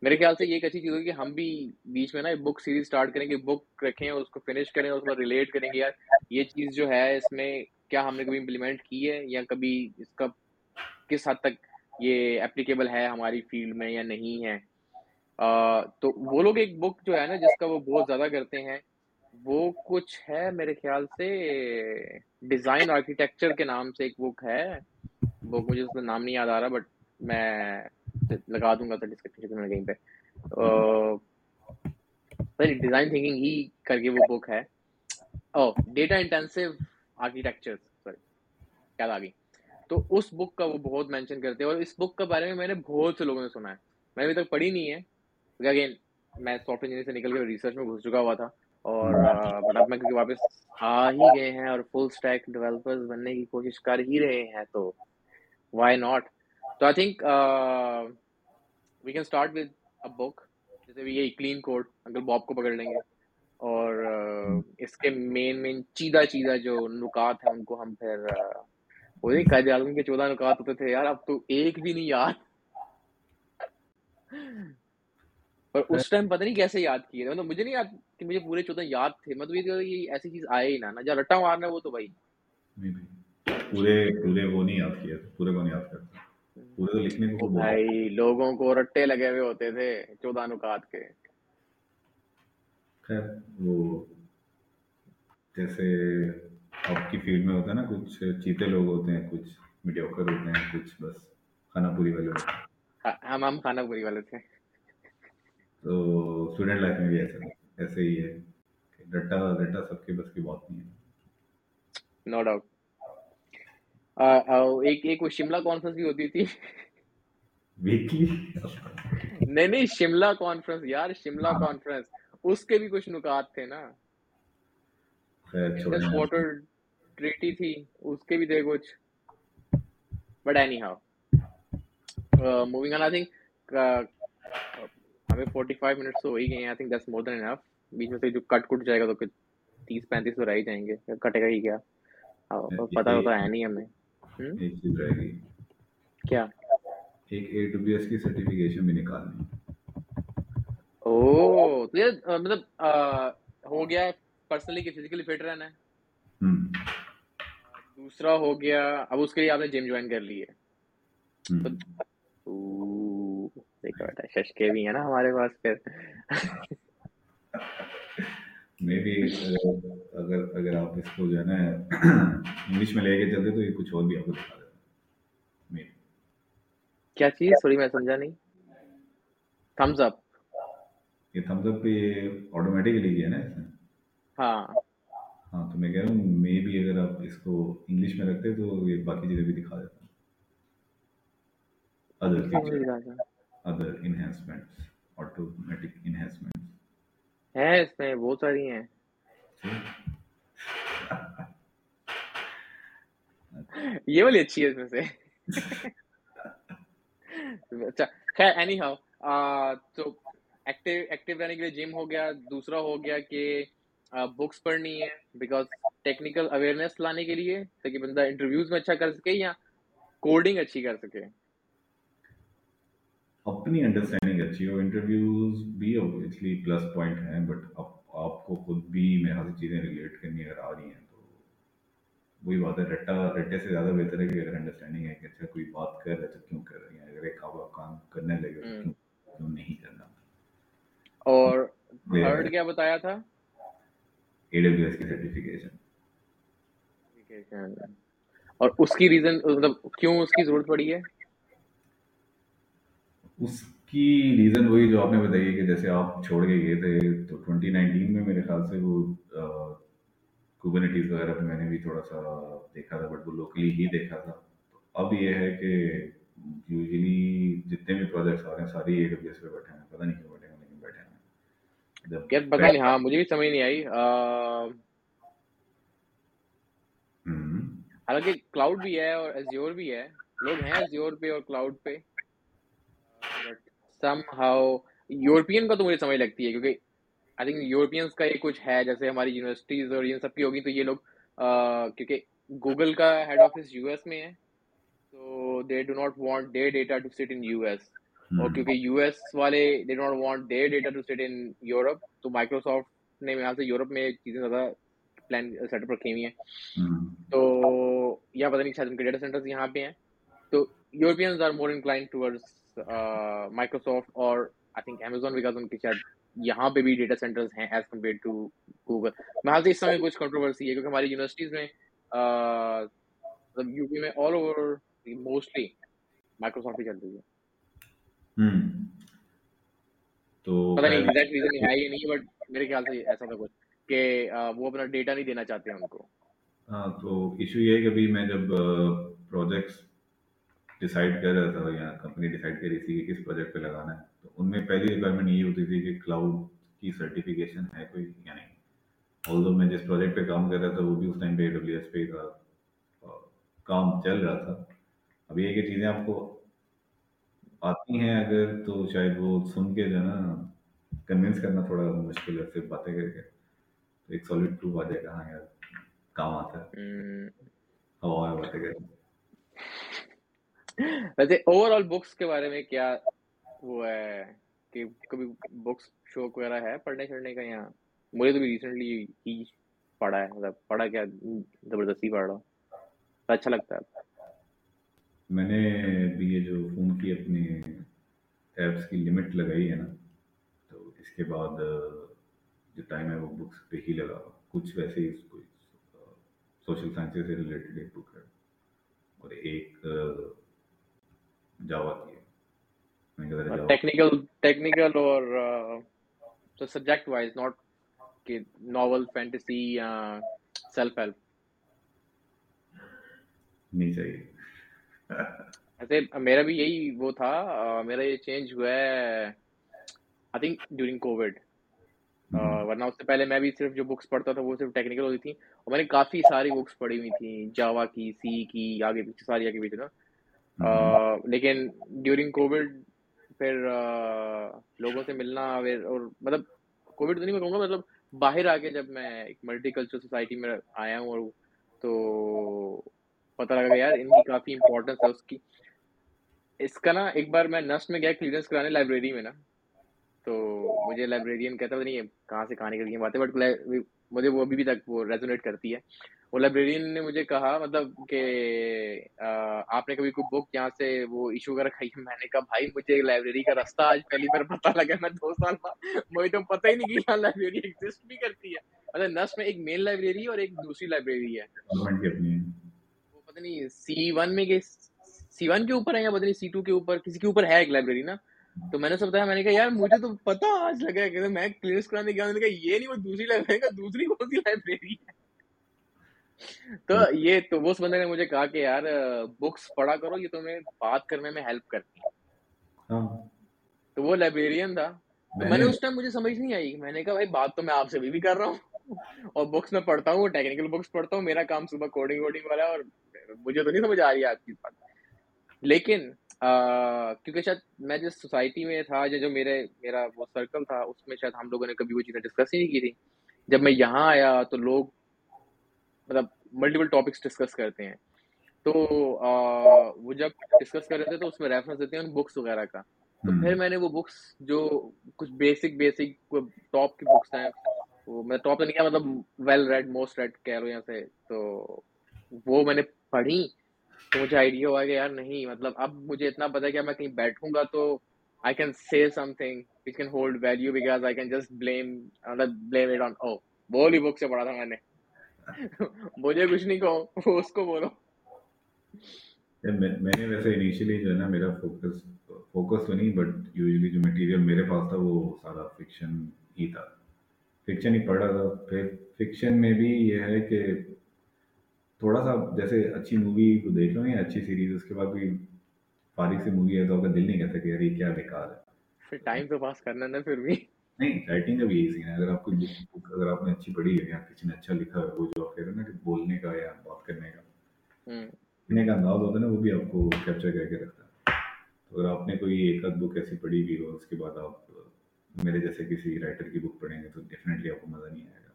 میرے خیال سے یہ ایک اچھی چیز ہوگی کہ ہم بھی بیچ میں نا بک سیریز اسٹارٹ کریں گے بک رکھیں اس کو فنش کریں اور اس کو ریلیٹ کریں گے۔ یار، یہ چیز جو ہے اس میں کیا ہم نے کبھی امپلیمنٹ کی ہے یا کبھی اس کا کس حد تک یہ اپلیکیبل ہے ہماری فیلڈ میں یا نہیں ہے؟ تو وہ لوگ ایک بک جو ہے نا، جس کا وہ بہت زیادہ کرتے ہیں، وہ کچھ ہے میرے خیال سے ڈیزائن آرکیٹیکچر کے نام سے ایک بک ہے۔ وہ مجھے اس میں نام نہیں یاد آ رہا بٹ میں لگا دوں گا ڈسکرپشن میں کہیں پہ۔ ڈیزائن تھنکنگ ہی کر کے وہ بک ہے۔ Oh data intensive architecture sorry یاد آ گئی۔ تو اس بک کا وہ بہت مینشن کرتے ہیں، اور اس بک کے بارے میں میں نے بہت سے لوگوں نے سنا ہے۔ میں ابھی تک پڑھی نہیں ہے۔ کیونکہ اگین میں سافٹ انجینئر سے نکل کے ریسرچ میں گھس چکا ہوا تھا اور ہاں۔ بٹ میں کیونکہ واپس آ ہی گئے ہیں اور فل اسٹیک ڈیولپرز بننے کی کوشش کر ہی رہے ہیں تو وائی ناٹ تو I think we can start with a book جیسے بھی یہ کلین کوڈ انکل کو پکڑ لیں گے۔ اور اس کے مین مین چیدہ چیدہ جو نکات ہیں ان کو ہم پھر وہ نہیں کے چودہ نکات ہوتے تھے۔ یار اب تو ایک بھی نہیں یاد۔ پر ہاں۔ اس ٹائم پتہ نہیں کیسے یاد کیے مطلب مجھے نہیں یاد کہ مجھے پورے چودہ یاد تھے۔ مطلب یہ ایسی چیز آئے ہی نہ نا جہاں رٹا مارنا وہ تو بھائی پورے پورے وہ نہیں یاد کیا پورے کو نہیں یاد کرتا پورے تو لکھنے کو بھائی لوگوں کو رٹے لگے ہوئے ہوتے تھے چودہ نکات کے۔ خیر وہ جیسے آپ کی فیلڈ میں ہوتا ہے نا کچھ چیتے لوگ ہوتے ہیں کچھ میڈیوکر ہوتے ہیں کچھ بس خانہ پوری والے ہوتے ہیں۔ ہاں، ہم ہم خانہ پوری والے تھے۔ تو اسٹوڈنٹ لائف میں بھی ایسا ایسے ہی ہے ڈٹا ڈٹا سب کے بس کی بات نہیں ہے۔ نو ڈاؤٹ ایک ایک وہ شملہ کانفرنس بھی ہوتی تھی۔ نہیں نہیں شملہ کانفرنس یار شملہ ہاں۔ کانفرنس اس کے بھی کچھ نکات تھے نا۔ واٹر ٹریٹی تھی۔ اس کے بھی تھے کچھ۔ But anyhow moving on I think ہمیں فورٹی فائیو منٹس تو ہو ہی گئے ہیں I think that's more than enough بیچ میں سے جو کٹ کٹ جائے گا تو تیس پینتیس تو رہ ہی جائیں گے۔ کٹے گا ہی کیا؟ پتا ہوتا ہے نہیں ہمیں۔ کیا؟ ایک اے ڈبلیو ایس کی سرٹیفیکیشن بھی نکالنی۔ او تو یہ مطلب ہو گیا ہے پرسنلی کہ فزیکلی فٹ رہنا ہے؟ دوسرا ہو گیا اب اس کے لیے آپ نے جم جوائن کر لی ہے۔ ششکے بھی ہیں نا ہمارے پاس پھر۔ میں بھی اگر اگر آپ اس کو جو ہے نا انگلش میں لے کے چلتے تو یہ کچھ اور بھی آپ کو دکھا کیا چیز؟ سوری میں سمجھا نہیں۔ تھمز اپ یہ تھمز اپ پہ آٹومیٹکلی کیا نا اس ہاں۔ ہاں تو میں کہہ رہا ہوں مے بھی اگر آپ اس کو انگلش میں رکھتے تو یہ باقی چیزیں بھی دکھا دیتا other other enhancements automatic enhancements ہے اس میں، بہت ساری ہیں۔ یہ والی اچھی ہے اس میں سے۔ اچھا خیر اینی ہاؤ تو ایکٹیو ایکٹیو رہنے کے لیے جم ہو گیا۔ دوسرا ہو گیا کہ بکس پڑھنی ہے بیکاز ٹیکنیکل اویئرنیس لانے کے لیے، تاکہ بندہ انٹرویوز میں اچھا کر سکے یا کوڈنگ اچھی کر سکے۔ اپنی انڈرسٹینڈنگ اچھی ہو انٹرویوز بھی اوبیسلی پلس پوائنٹ ہیں بٹ اب آپ کو خود بھی خیال سے چیزیں ریلیٹ کرنی اگر آ رہی ہیں تو وہی بات ہے رٹا رٹے سے زیادہ بہتر ہے کہ اگر انڈرسٹینڈنگ ہے کہ اچھا کوئی بات کر رہا ہے تو کیوں کر رہے ہیں اگر ایک آپ کام کرنے لگے تو کیوں نہیں کرنا؟ اور تھرڈ کیا بتایا تھا؟ اے ڈبلیو ایس کی سرٹیفکیشن اور اس کی ریزن مطلب کیوں اس کی ضرورت پڑی ہے؟ اس کی ریزن وہی جو آپ نے بتائی ہے کہ جیسے آپ چھوڑ کے گئے تھے تو ٹوینٹی نائنٹین میں میرے خیال سے وہ کوبرنیٹیز وغیرہ پہ میں نے بھی تھوڑا سا دیکھا تھا بٹ وہ لوکلی ہی دیکھا تھا۔ اب یہ ہے کہ یوزلی جتنے بھی پروجیکٹس آ رہے ہیں ساری اے ڈبلیو ایس پہ بیٹھے ہیں۔ پتہ نہیں کیوں بیٹھے ہیں لیکن بیٹھے ہیں۔ یار پتہ نہیں ہاں مجھے بھی سمجھ نہیں آئی۔ حالانکہ کلاؤڈ بھی ہے اور ایزیور بھی ہے۔ لوگ ہیں ایزیور پہ اور کلاؤڈ پہ۔ سم ہاؤ یورپین کا تو مجھے سمجھ لگتی ہے کیونکہ آئی تھنک یورپینس کا یہ کچھ ہے جیسے ہماری یونیورسٹیز اور یہ سب کی ہوگی تو یہ لوگ کیونکہ گوگل کا ہیڈ آفس یو ایس میں ہے تو they do not want the data to sit in U S اور کیونکہ یو ایس والے they do not want the data to sit in Europe تو مائکروسافٹ نے یہاں سے یورپ میں چیزیں زیادہ پلان سیٹ اپ رکھی ہوئی ہیں۔ تو یا پتہ نہیں شاید ان کے ڈیٹا سینٹرز یہاں پہ ہیں۔ تو Europeans are more incline towards Microsoft اور آئی تھنک امیزون بیکاز ان کی شاید یہاں پہ بھی ڈیٹا سینٹرز ہیں ایز کمپیئر ٹو گوگل سے اس سمے کچھ کنٹروورسی ہے کیونکہ ہماری یونیورسٹیز میں مطلب یو پی میں آل اوور موسٹلی مائکروسافٹ ہی چل رہی ہے تو پتہ نہیں ایگزیکٹ ریزن ہے یہ نہیں بٹ میرے خیال سے ایسا تھا کچھ کہ وہ اپنا ڈیٹا نہیں دینا چاہتے ہیں ان کو۔ ہاں تو ایشو یہ ہے کہ ابھی میں جب پروجیکٹس ڈیسائڈ کر رہا تھا یا کمپنی ڈیسائڈ کر رہی تھی کہ کس پروجیکٹ پہ لگانا ہے۔ تو ان میں پہلی ریکوائرمنٹ یہ ہوتی تھی کہ کلاؤڈ کی سرٹیفکیشن ہے کوئی یا نہیں۔ آل دو میں جس پروجیکٹ پہ کام کر رہا تھا وہ بھی اس ٹائم پہ اے ڈبلیو ایس پہ کا کام چل رہا تھا۔ اب یہ کہ چیزیں آپ کو آتی ہیں اگر تو شاید وہ سن کے جو ہے نا کنوینس کرنا تھوڑا مشکل ہے صرف باتیں کر کے۔ ایک سالڈ پروف آ جائے گا ہاں یار کام آتا ہے۔ ہوا باتیں کر ویسے اوور آل بکس کے بارے میں کیا وہ ہے کہ کبھی بکس شوق وغیرہ ہے پڑھنے چڑھنے کا یہاں مجھے تو بھی ریسنٹلی ہی پڑھا ہے مطلب پڑھا کیا زبردستی پڑھ رہا ہوں۔ اچھا لگتا ہے۔ میں نے بھی یہ جو فون کی اپنی ایپس کی لمٹ لگائی ہے نا، تو اس کے بعد جو ٹائم ہے وہ بکس پہ ہی لگا کچھ ویسے ہی کوئی سوشل سائنس سے ریلیٹڈ ایک بک ہے۔ اور ایک جاوا کی ٹیکنیکل ٹیکنیکل اور سبجیکٹ وائز ناٹ کہ ناول فینٹیسی یا سیلف ہیلپ نہیں چاہیے ایسے میرا بھی یہی وہ تھا میرا یہ چینج ہوا ہے آئی تھنک ڈیورنگ کووڈ ورنہ اس سے پہلے میں بھی صرف جو بکس پڑھتا تھا وہ صرف ٹیکنیکل ہوتی تھیں۔ اور میں نے کافی ساری بکس پڑھی ہوئی تھیں جاوا کی سی کی آگے پیچھے ساری آگے پیچھے نا۔ ہاں۔ لیکن ڈیورنگ کووڈ پھر لوگوں سے ملنا اور مطلب کووڈ تو نہیں میں کہوں گا مطلب باہر آ کے جب میں ایک ملٹی کلچر سوسائٹی میں آیا ہوں اور تو پتہ لگا یار ان کی کافی امپورٹنس ہے اس کی۔ اس کا نا ایک بار میں نسٹ میں گیا کلیئرنس کرانے لائبریری میں نا، تو مجھے لائبریرین کہتا نہیں کہاں سے کہاں نکل گئی باتیں بٹ مجھے وہ ابھی بھی تک وہ ریزونیٹ کرتی ہے۔ وہ لائبریرین نے مجھے کہا مطلب کہ آپ نے کبھی کوئی بک یہاں سے وہ ایشو کر رکھا میں نے کہا بھائی مجھے لائبریری کا راستہ آج پہلی بار پتہ لگا میں دو سال بعد مجھے تو پتہ ہی نہیں کہ یہاں لائبریری ایگزسٹ بھی کرتی ہے۔ مطلب نس میں ایک مین لائبریری اور ایک دوسری لائبریری ہے۔ وہ پتہ نہیں سی ون میں کہ سی ون کے اوپر ہے یا پتہ نہیں سی ٹو کے اوپر کسی کے اوپر ہے ایک لائبریری نا؟ تو میں نے سب بتایا میں نے کہا یار مجھے تو پتا آج لگا کہ میں کلیئرس کرانے گیا میں نے کہا یہ نہیں وہ دوسری لائبریری کا دوسری کون سی لائبریری ہے؟ تو یہ تو اس بندے نے مجھے کہا کہ یار بکس پڑھا کرو یہ تمہیں بات کرنے میں ہیلپ کرتی ہے ہاں۔ تو وہ لائبریرین تھا۔ میں نے اس ٹائم مجھے سمجھ نہیں آئی۔ میں نے کہا بھائی بات تو میں آپ سے بھی کر رہا ہوں۔ اور بکس میں پڑھتا ہوں ٹیکنیکل بکس پڑھتا ہوں۔ میرا کام صبح کوڈنگ ووڈنگ والا ہے اور مجھے تو نہیں سمجھ آ رہی ہے آپ کی بات۔ لیکن کیونکہ شاید میں جس سوسائٹی میں تھا جو میرے میرا وہ سرکل تھا اس میں شاید ہم لوگوں نے کبھی وہ چیزیں ڈسکس ہی نہیں کی تھی جب میں یہاں آیا تو لوگ مطلب ملٹیپل ٹاپکس ڈسکس کرتے ہیں۔ تو وہ جب ڈسکس کر رہے تھے تو اس میں ریفرنس دیتے ہیں بکس وغیرہ کا۔ تو پھر میں نے وہ بکس جو کچھ بیسک بیسک ٹاپ کی بکس ہیں وہ میں ٹاپ نہیں کیا مطلب ویل ریڈ موسٹ ریڈ کہہ رہا ہوں یہاں سے۔ تو وہ میں نے پڑھی تو مجھے آئیڈیا ہوا کہ یار نہیں مطلب اب مجھے اتنا پتا کہ میں کہیں بیٹھوں گا تو I can see something which can hold value because I can just blame blame it on oh وہ بک سے پڑھا تھا میں نے۔ مجھے کچھ نہیں کہو اس کو بولو میں نے ویسے انیشیلی جو ہے نا میرا فوکس فوکس تو نہیں بٹ یوزلی جو مٹیریل میرے پاس تھا وہ سارا فکشن ہی تھا فکشن ہی پڑھ رہا تھا پھر فکشن میں بھی یہ ہے کہ تھوڑا سا جیسے اچھی مووی کو دیکھ لو یا اچھی سیریز اس کے بعد کوئی فارغ سی مووی ہے تو آپ کا دل نہیں کہتا کہ یار یہ کیا بیکار ہے پھر ٹائم تو پاس کرنا نا پھر بھی نہیں رائٹنگ کا بھی یہی سین ہے۔ اگر آپ کو بک اگر آپ نے اچھی پڑھی ہے یا کسی نے اچھا لکھا ہے وہ جو آپ کہہ رہے ہیں نا کہ بولنے کا یا بات کرنے کا۔ لکھنے کا انداز ہوتا ہے نا وہ بھی آپ کو کیپچر کر کے رکھتا ہے۔ تو اگر آپ نے کوئی ایک آدھ بک ایسی پڑھی ہوئی ہو اس کے بعد آپ میرے جیسے کسی رائٹر کی بک پڑھیں گے تو ڈیفینیٹلی آپ کو مزہ نہیں آئے گا۔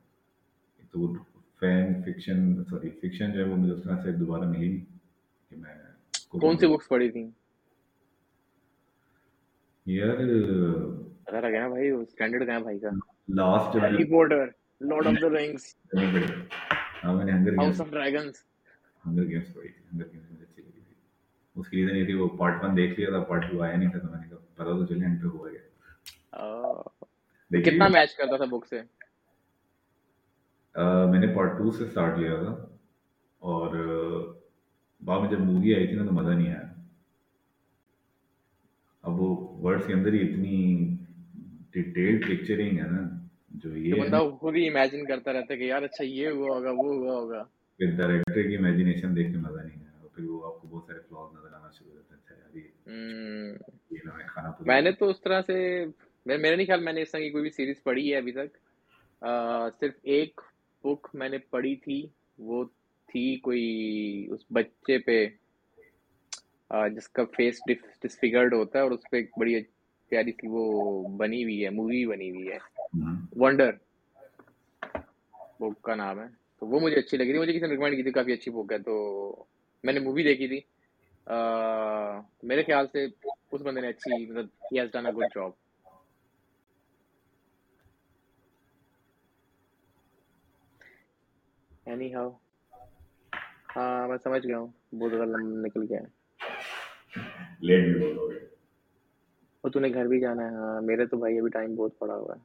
تو وہ فین فکشن سوری فکشن جو ہے وہ مجھے اس طرح سے دوبارہ ملی نہیں کہ میں کون سی بکس پڑھی تھیں؟ یار پتہ لگا بھائی سٹینڈرڈ کہاں بھائی کا last Harry Potter Lord of the Rings ہاں میں نے hunger house of dragons hunger games پڑھی تھی ہنگر گیمز مجھے اچھی لگی تھی اس کی ریزن یہ تھی وہ پارٹ ون دیکھ لیا تھا پارٹ ٹو آیا نہیں تھا تو میں نے کہا پتا تو چلے اینڈ پہ ہوا گیا کتنا میچ کرتا تھا بک سے میں نے پارٹ ٹو سے اسٹارٹ لیا تھا اور بعد میں جب مووی آئی تھی نا تو مزہ نہیں آیا اب وہ ورڈس کے اندر ہی اتنی ڈیٹیلڈ پکچرنگ ہے نا جو یہ بندہ خود ہی امیجن کرتا رہتا ہے کہ یار اچھا یہ ہوا ہوگا وہ ہوا ہوگا پھر ڈائریکٹر کی امیجنیشن دیکھ کے مزہ نہیں آیا پھر وہ آپ کو بہت سارے فلاز نظر آنا شروع ہوتے ہیں اچھا یار میں نے تو اس طرح سے میرے نہیں خیال میں نے اس طرح کی کوئی بھی سیریز پڑھی ہے ابھی تک صرف ایک بک میں نے پڑھی تھی وہ تھی کوئی اس بچے پہ جس کا فیس ڈسفیگرڈ ہوتا ہے اور اس پہ ایک بڑی پیاری سی وہ بنی ہوئی ہے مووی بنی ہوئی ہے۔ ونڈر بک کا نام ہے۔ تو وہ مجھے اچھی لگی تھی مجھے کسی نے ریکمینڈ کی تھی کافی اچھی بک ہے۔ تو میں نے مووی دیکھی تھی۔ میرے خیال سے اس بندے نے اچھی مطلب he has done a good job anyhow ہاں میں سمجھ گیا ہوں بہت زیادہ نکل گیا لیٹ بھی بہت ہو گئے۔ وہ تو نے گھر بھی جانا ہے۔ ہاں میرے تو بھائی ابھی ٹائم بہت پڑا ہوا ہے۔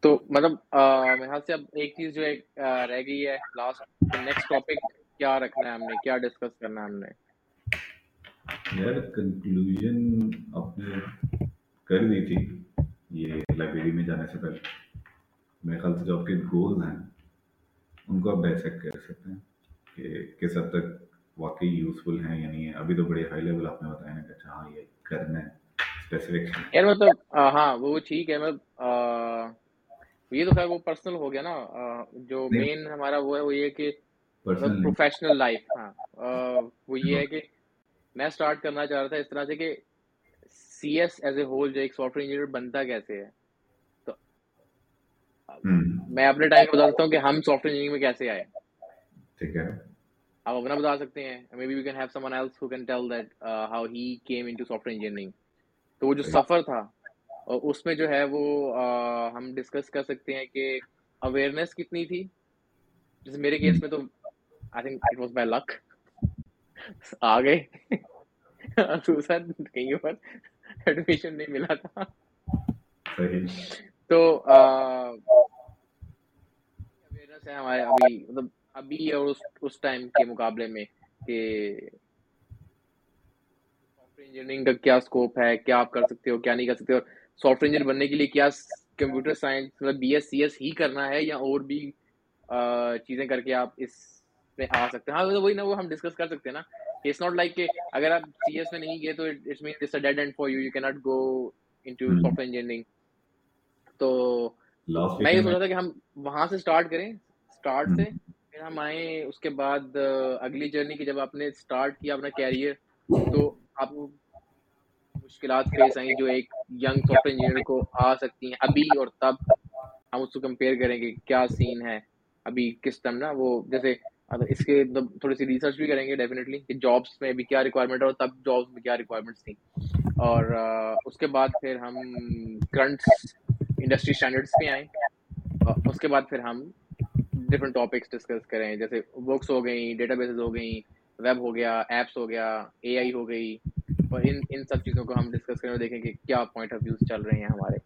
تو مطلب میرے خیال سے اب ایک چیز جو ایک رہ گئی ہے لاسٹ نیکسٹ ٹاپک کیا رکھنا ہے ہم نے؟ کیا ڈسکس کرنا ہے ہم نے؟ یار کنکلوژن آپ نے کر دی تھی۔ یہ لائبریری میں جانے سے پہلے۔ میرے خیال سے جو آپ کے گولز ہیں ان کو آپ ڈائسیکٹ کر سکتے ہیں کہ کس حد تک واقعی یوزفل ہیں یا نہیں ہے ابھی تو بڑے ہائی لیول آپ نے بتایا نا کہ اچھا ہاں یہ کرنا ہے۔ یار مطلب ہاں وہ ٹھیک ہے مطلب یہ تو خیر وہ پرسنل ہو گیا نا جو مین ہمارا وہ ہے وہ یہ کہ پروفیشنل لائف ہاں۔ وہ یہ ہے کہ میں اسٹارٹ کرنا چاہ رہا تھا اس طرح سے کہ C S as a whole جو ایک سافٹ ویئر انجینئر بنتا کیسے ہے۔ میں اپنے ٹائم بتا سکتا ہوں کہ ہم سافٹ ویئر انجینئرنگ میں کیسے آئے۔ ٹھیک ہے۔ آپ اپنا بتا سکتے ہیں۔ Maybe we can have someone else who can tell that how he came into software engineering تو وہ جو سفر تھا اس میں جو ہے وہ ہم ڈسکس کر سکتے ہیں کہ اویئرنیس کتنی تھی؟ جیسے میرے کیس میں تو I think it was by luck آ گئے. کہیں پر ایڈمیشن نہیں ملا تھا۔ تو اویئرنیس ہے ہمارے ابھی مطلب ابھی اور اس ٹائم کے مقابلے میں کہ انجینئرنگ کا کیا اسکوپ ہے؟ کیا آپ کر سکتے ہو؟ کیا نہیں کر سکتے اور سافٹ ویئر انجینئر بننے کے لیے کیا کمپیوٹر سائنس مطلب بی ایس سی ایس ہی کرنا ہے یا اور بھی چیزیں کر کے آپ اس میں آ سکتے ہیں؟ ہاں وہی نا وہ ہم ڈسکس کر سکتے ہیں نا۔ اٹس ناٹ لائک کہ اگر آپ سی ایس میں نہیں گئے تو it's main it's dad and for you you کی not go into software engineering تو میں یہ سوچ رہا تھا کہ ہم وہاں سے اسٹارٹ کریں۔ اسٹارٹ سے پھر ہم آئیں اس کے بعد اگلی جرنی کی جب آپ نے اسٹارٹ کیا اپنا کیریئر تو آپ مشکلات فیس آئیں جو ایک ینگ سافٹ ویئر انجینئر کو آ سکتی ہیں ابھی اور تب ہم اس کو کمپیئر کریں گے کیا سین ہے، ابھی کس ٹائم نا وہ جیسے اس کے تھوڑی سی ریسرچ بھی کریں گے ڈیفینیٹلی کہ جابس میں بھی کیا ریکوائرمنٹ ہے اور تب جابس میں کیا ریکوائرمنٹس تھیں۔ اور اس کے بعد پھر ہم کرنٹ انڈسٹری اسٹینڈرڈس پہ آئیں۔ اس کے بعد پھر ہم ڈفرنٹ ٹاپکس ڈسکس کریں۔ جیسے بکس ہو گئیں ڈیٹا بیسز ہو گئیں۔ ویب ہو گیا ایپس ہو گیا اے آئی ہو گئی اور ان ان سب چیزوں کو ہم ڈسکس کریں اور دیکھیں کہ کیا پوائنٹ آف ویوز چل رہے ہیں ہمارے۔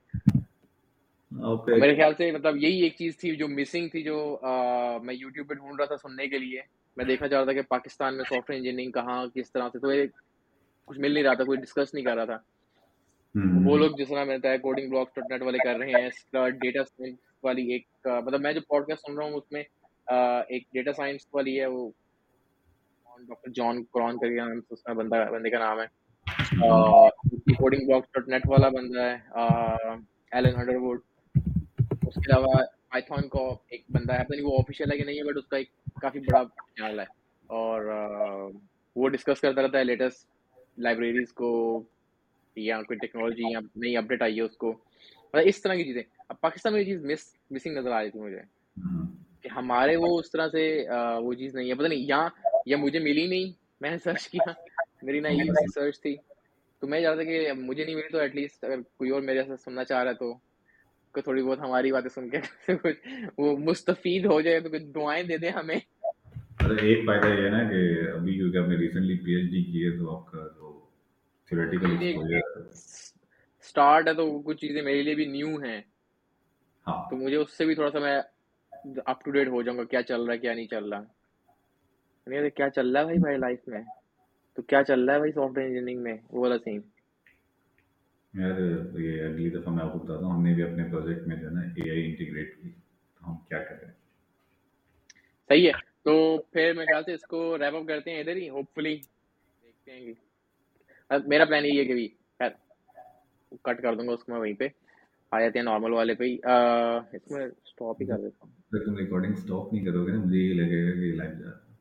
میرے خیال سے مطلب یہی ایک چیز تھی جو مسنگ تھی جو میں یوٹیوب پہ ڈھونڈ رہا تھا سننے کے لیے۔ میں دیکھنا چاہ رہا تھا کہ پاکستان میں سافٹ ویئر انجینئرنگ کہاں کس طرح سے تو کچھ مل نہیں رہا تھا کوئی ڈسکس نہیں کر رہا تھا۔ وہ لوگ جس طرح ملتا ہے کوڈنگ بلاکس ڈاٹ نیٹ والے کر رہے ہیں ڈیٹا سائنس والی ایک مطلب میں جو پوڈ کاسٹ سن رہا ہوں اس میں ایک ڈیٹا سائنس والی ہے وہ ڈاکٹر جان قرآن کر کے اس بندہ بندے کا نام ہے۔ کوڈنگ بلاکس ڈاٹ نیٹ والا بندہ ہے۔ ایلن ووڈ اس کے علاوہ پائتھون کو ایک بندہ ہے۔ پتہ نہیں وہ آفیشیل ہے کہ نہیں ہے بٹ اس کا ایک کافی بڑا چینل ہے۔ اور وہ ڈسکس کرتا رہتا ہے لیٹسٹ لائبریریز کو یا کوئی ٹیکنالوجی یا نئی اپڈیٹ آئی ہے اس کو۔ مطلب اس طرح کی چیزیں۔ اب پاکستان میں یہ چیز مس مسنگ نظر آ رہی تھی مجھے۔ کہ ہمارے وہ اس طرح سے وہ چیز نہیں ہے۔ پتہ نہیں یہاں یا مجھے ملی نہیں۔ میں نے سرچ کیا میری نئی سرچ تھی۔ تو میں چاہتا کہ مجھے نہیں ملی تو ایٹ لیسٹ اگر کوئی اور میرے سے سننا چاہ رہا ہے تو کو تھوڑی بہت ہماری باتیں سن کے کچھ وہ مستفید ہو جائے تو کچھ دعائیں دے دیں ہمیں۔ ایک فائدہ یہ ہے نا کہ ابھی کیونکہ آپ نے ریسنٹلی پی ایچ ڈی کی ہے تو آپ کا جو تھیوریٹیکل ہے۔ تو کچھ چیزیں میرے لیے بھی نیو ہیں۔ ہاں۔ تو مجھے اس سے بھی تھوڑا سا میں اپ ٹو ڈیٹ ہو جاؤں گا کیا چل رہا ہے کیا نہیں چل رہا۔ کیا چل رہا ہے بھائی بھائی لائف میں؟ تو کیا چل رہا ہے بھائی سافٹ انجینئرنگ میں؟ وہ والا سین یار یہ اگلی دفعہ میں آپ کو بتاتا ہوں ہم نے بھی اپنے پروجیکٹ میں جو ہے نا اے آئی انٹیگریٹ کی تو ہم کیا کریں؟ صحیح ہے تو پھر میں خیال سے اس کو ریپ اپ کرتے ہیں ادھر ہی ہوپ فلی دیکھتے ہیں کہ۔ میرا پلان یہی ہے کہ بھی خیر کٹ کر دوں گا اس کو میں وہیں پہ آ جاتے ہیں نارمل والے پہ ہی۔ اس میں اسٹاپ ہی کر دیتا ہوں۔ تم ریکارڈنگ اسٹاپ نہیں کرو گے نا؟ مجھے یہ لگے گا کہ لائف جا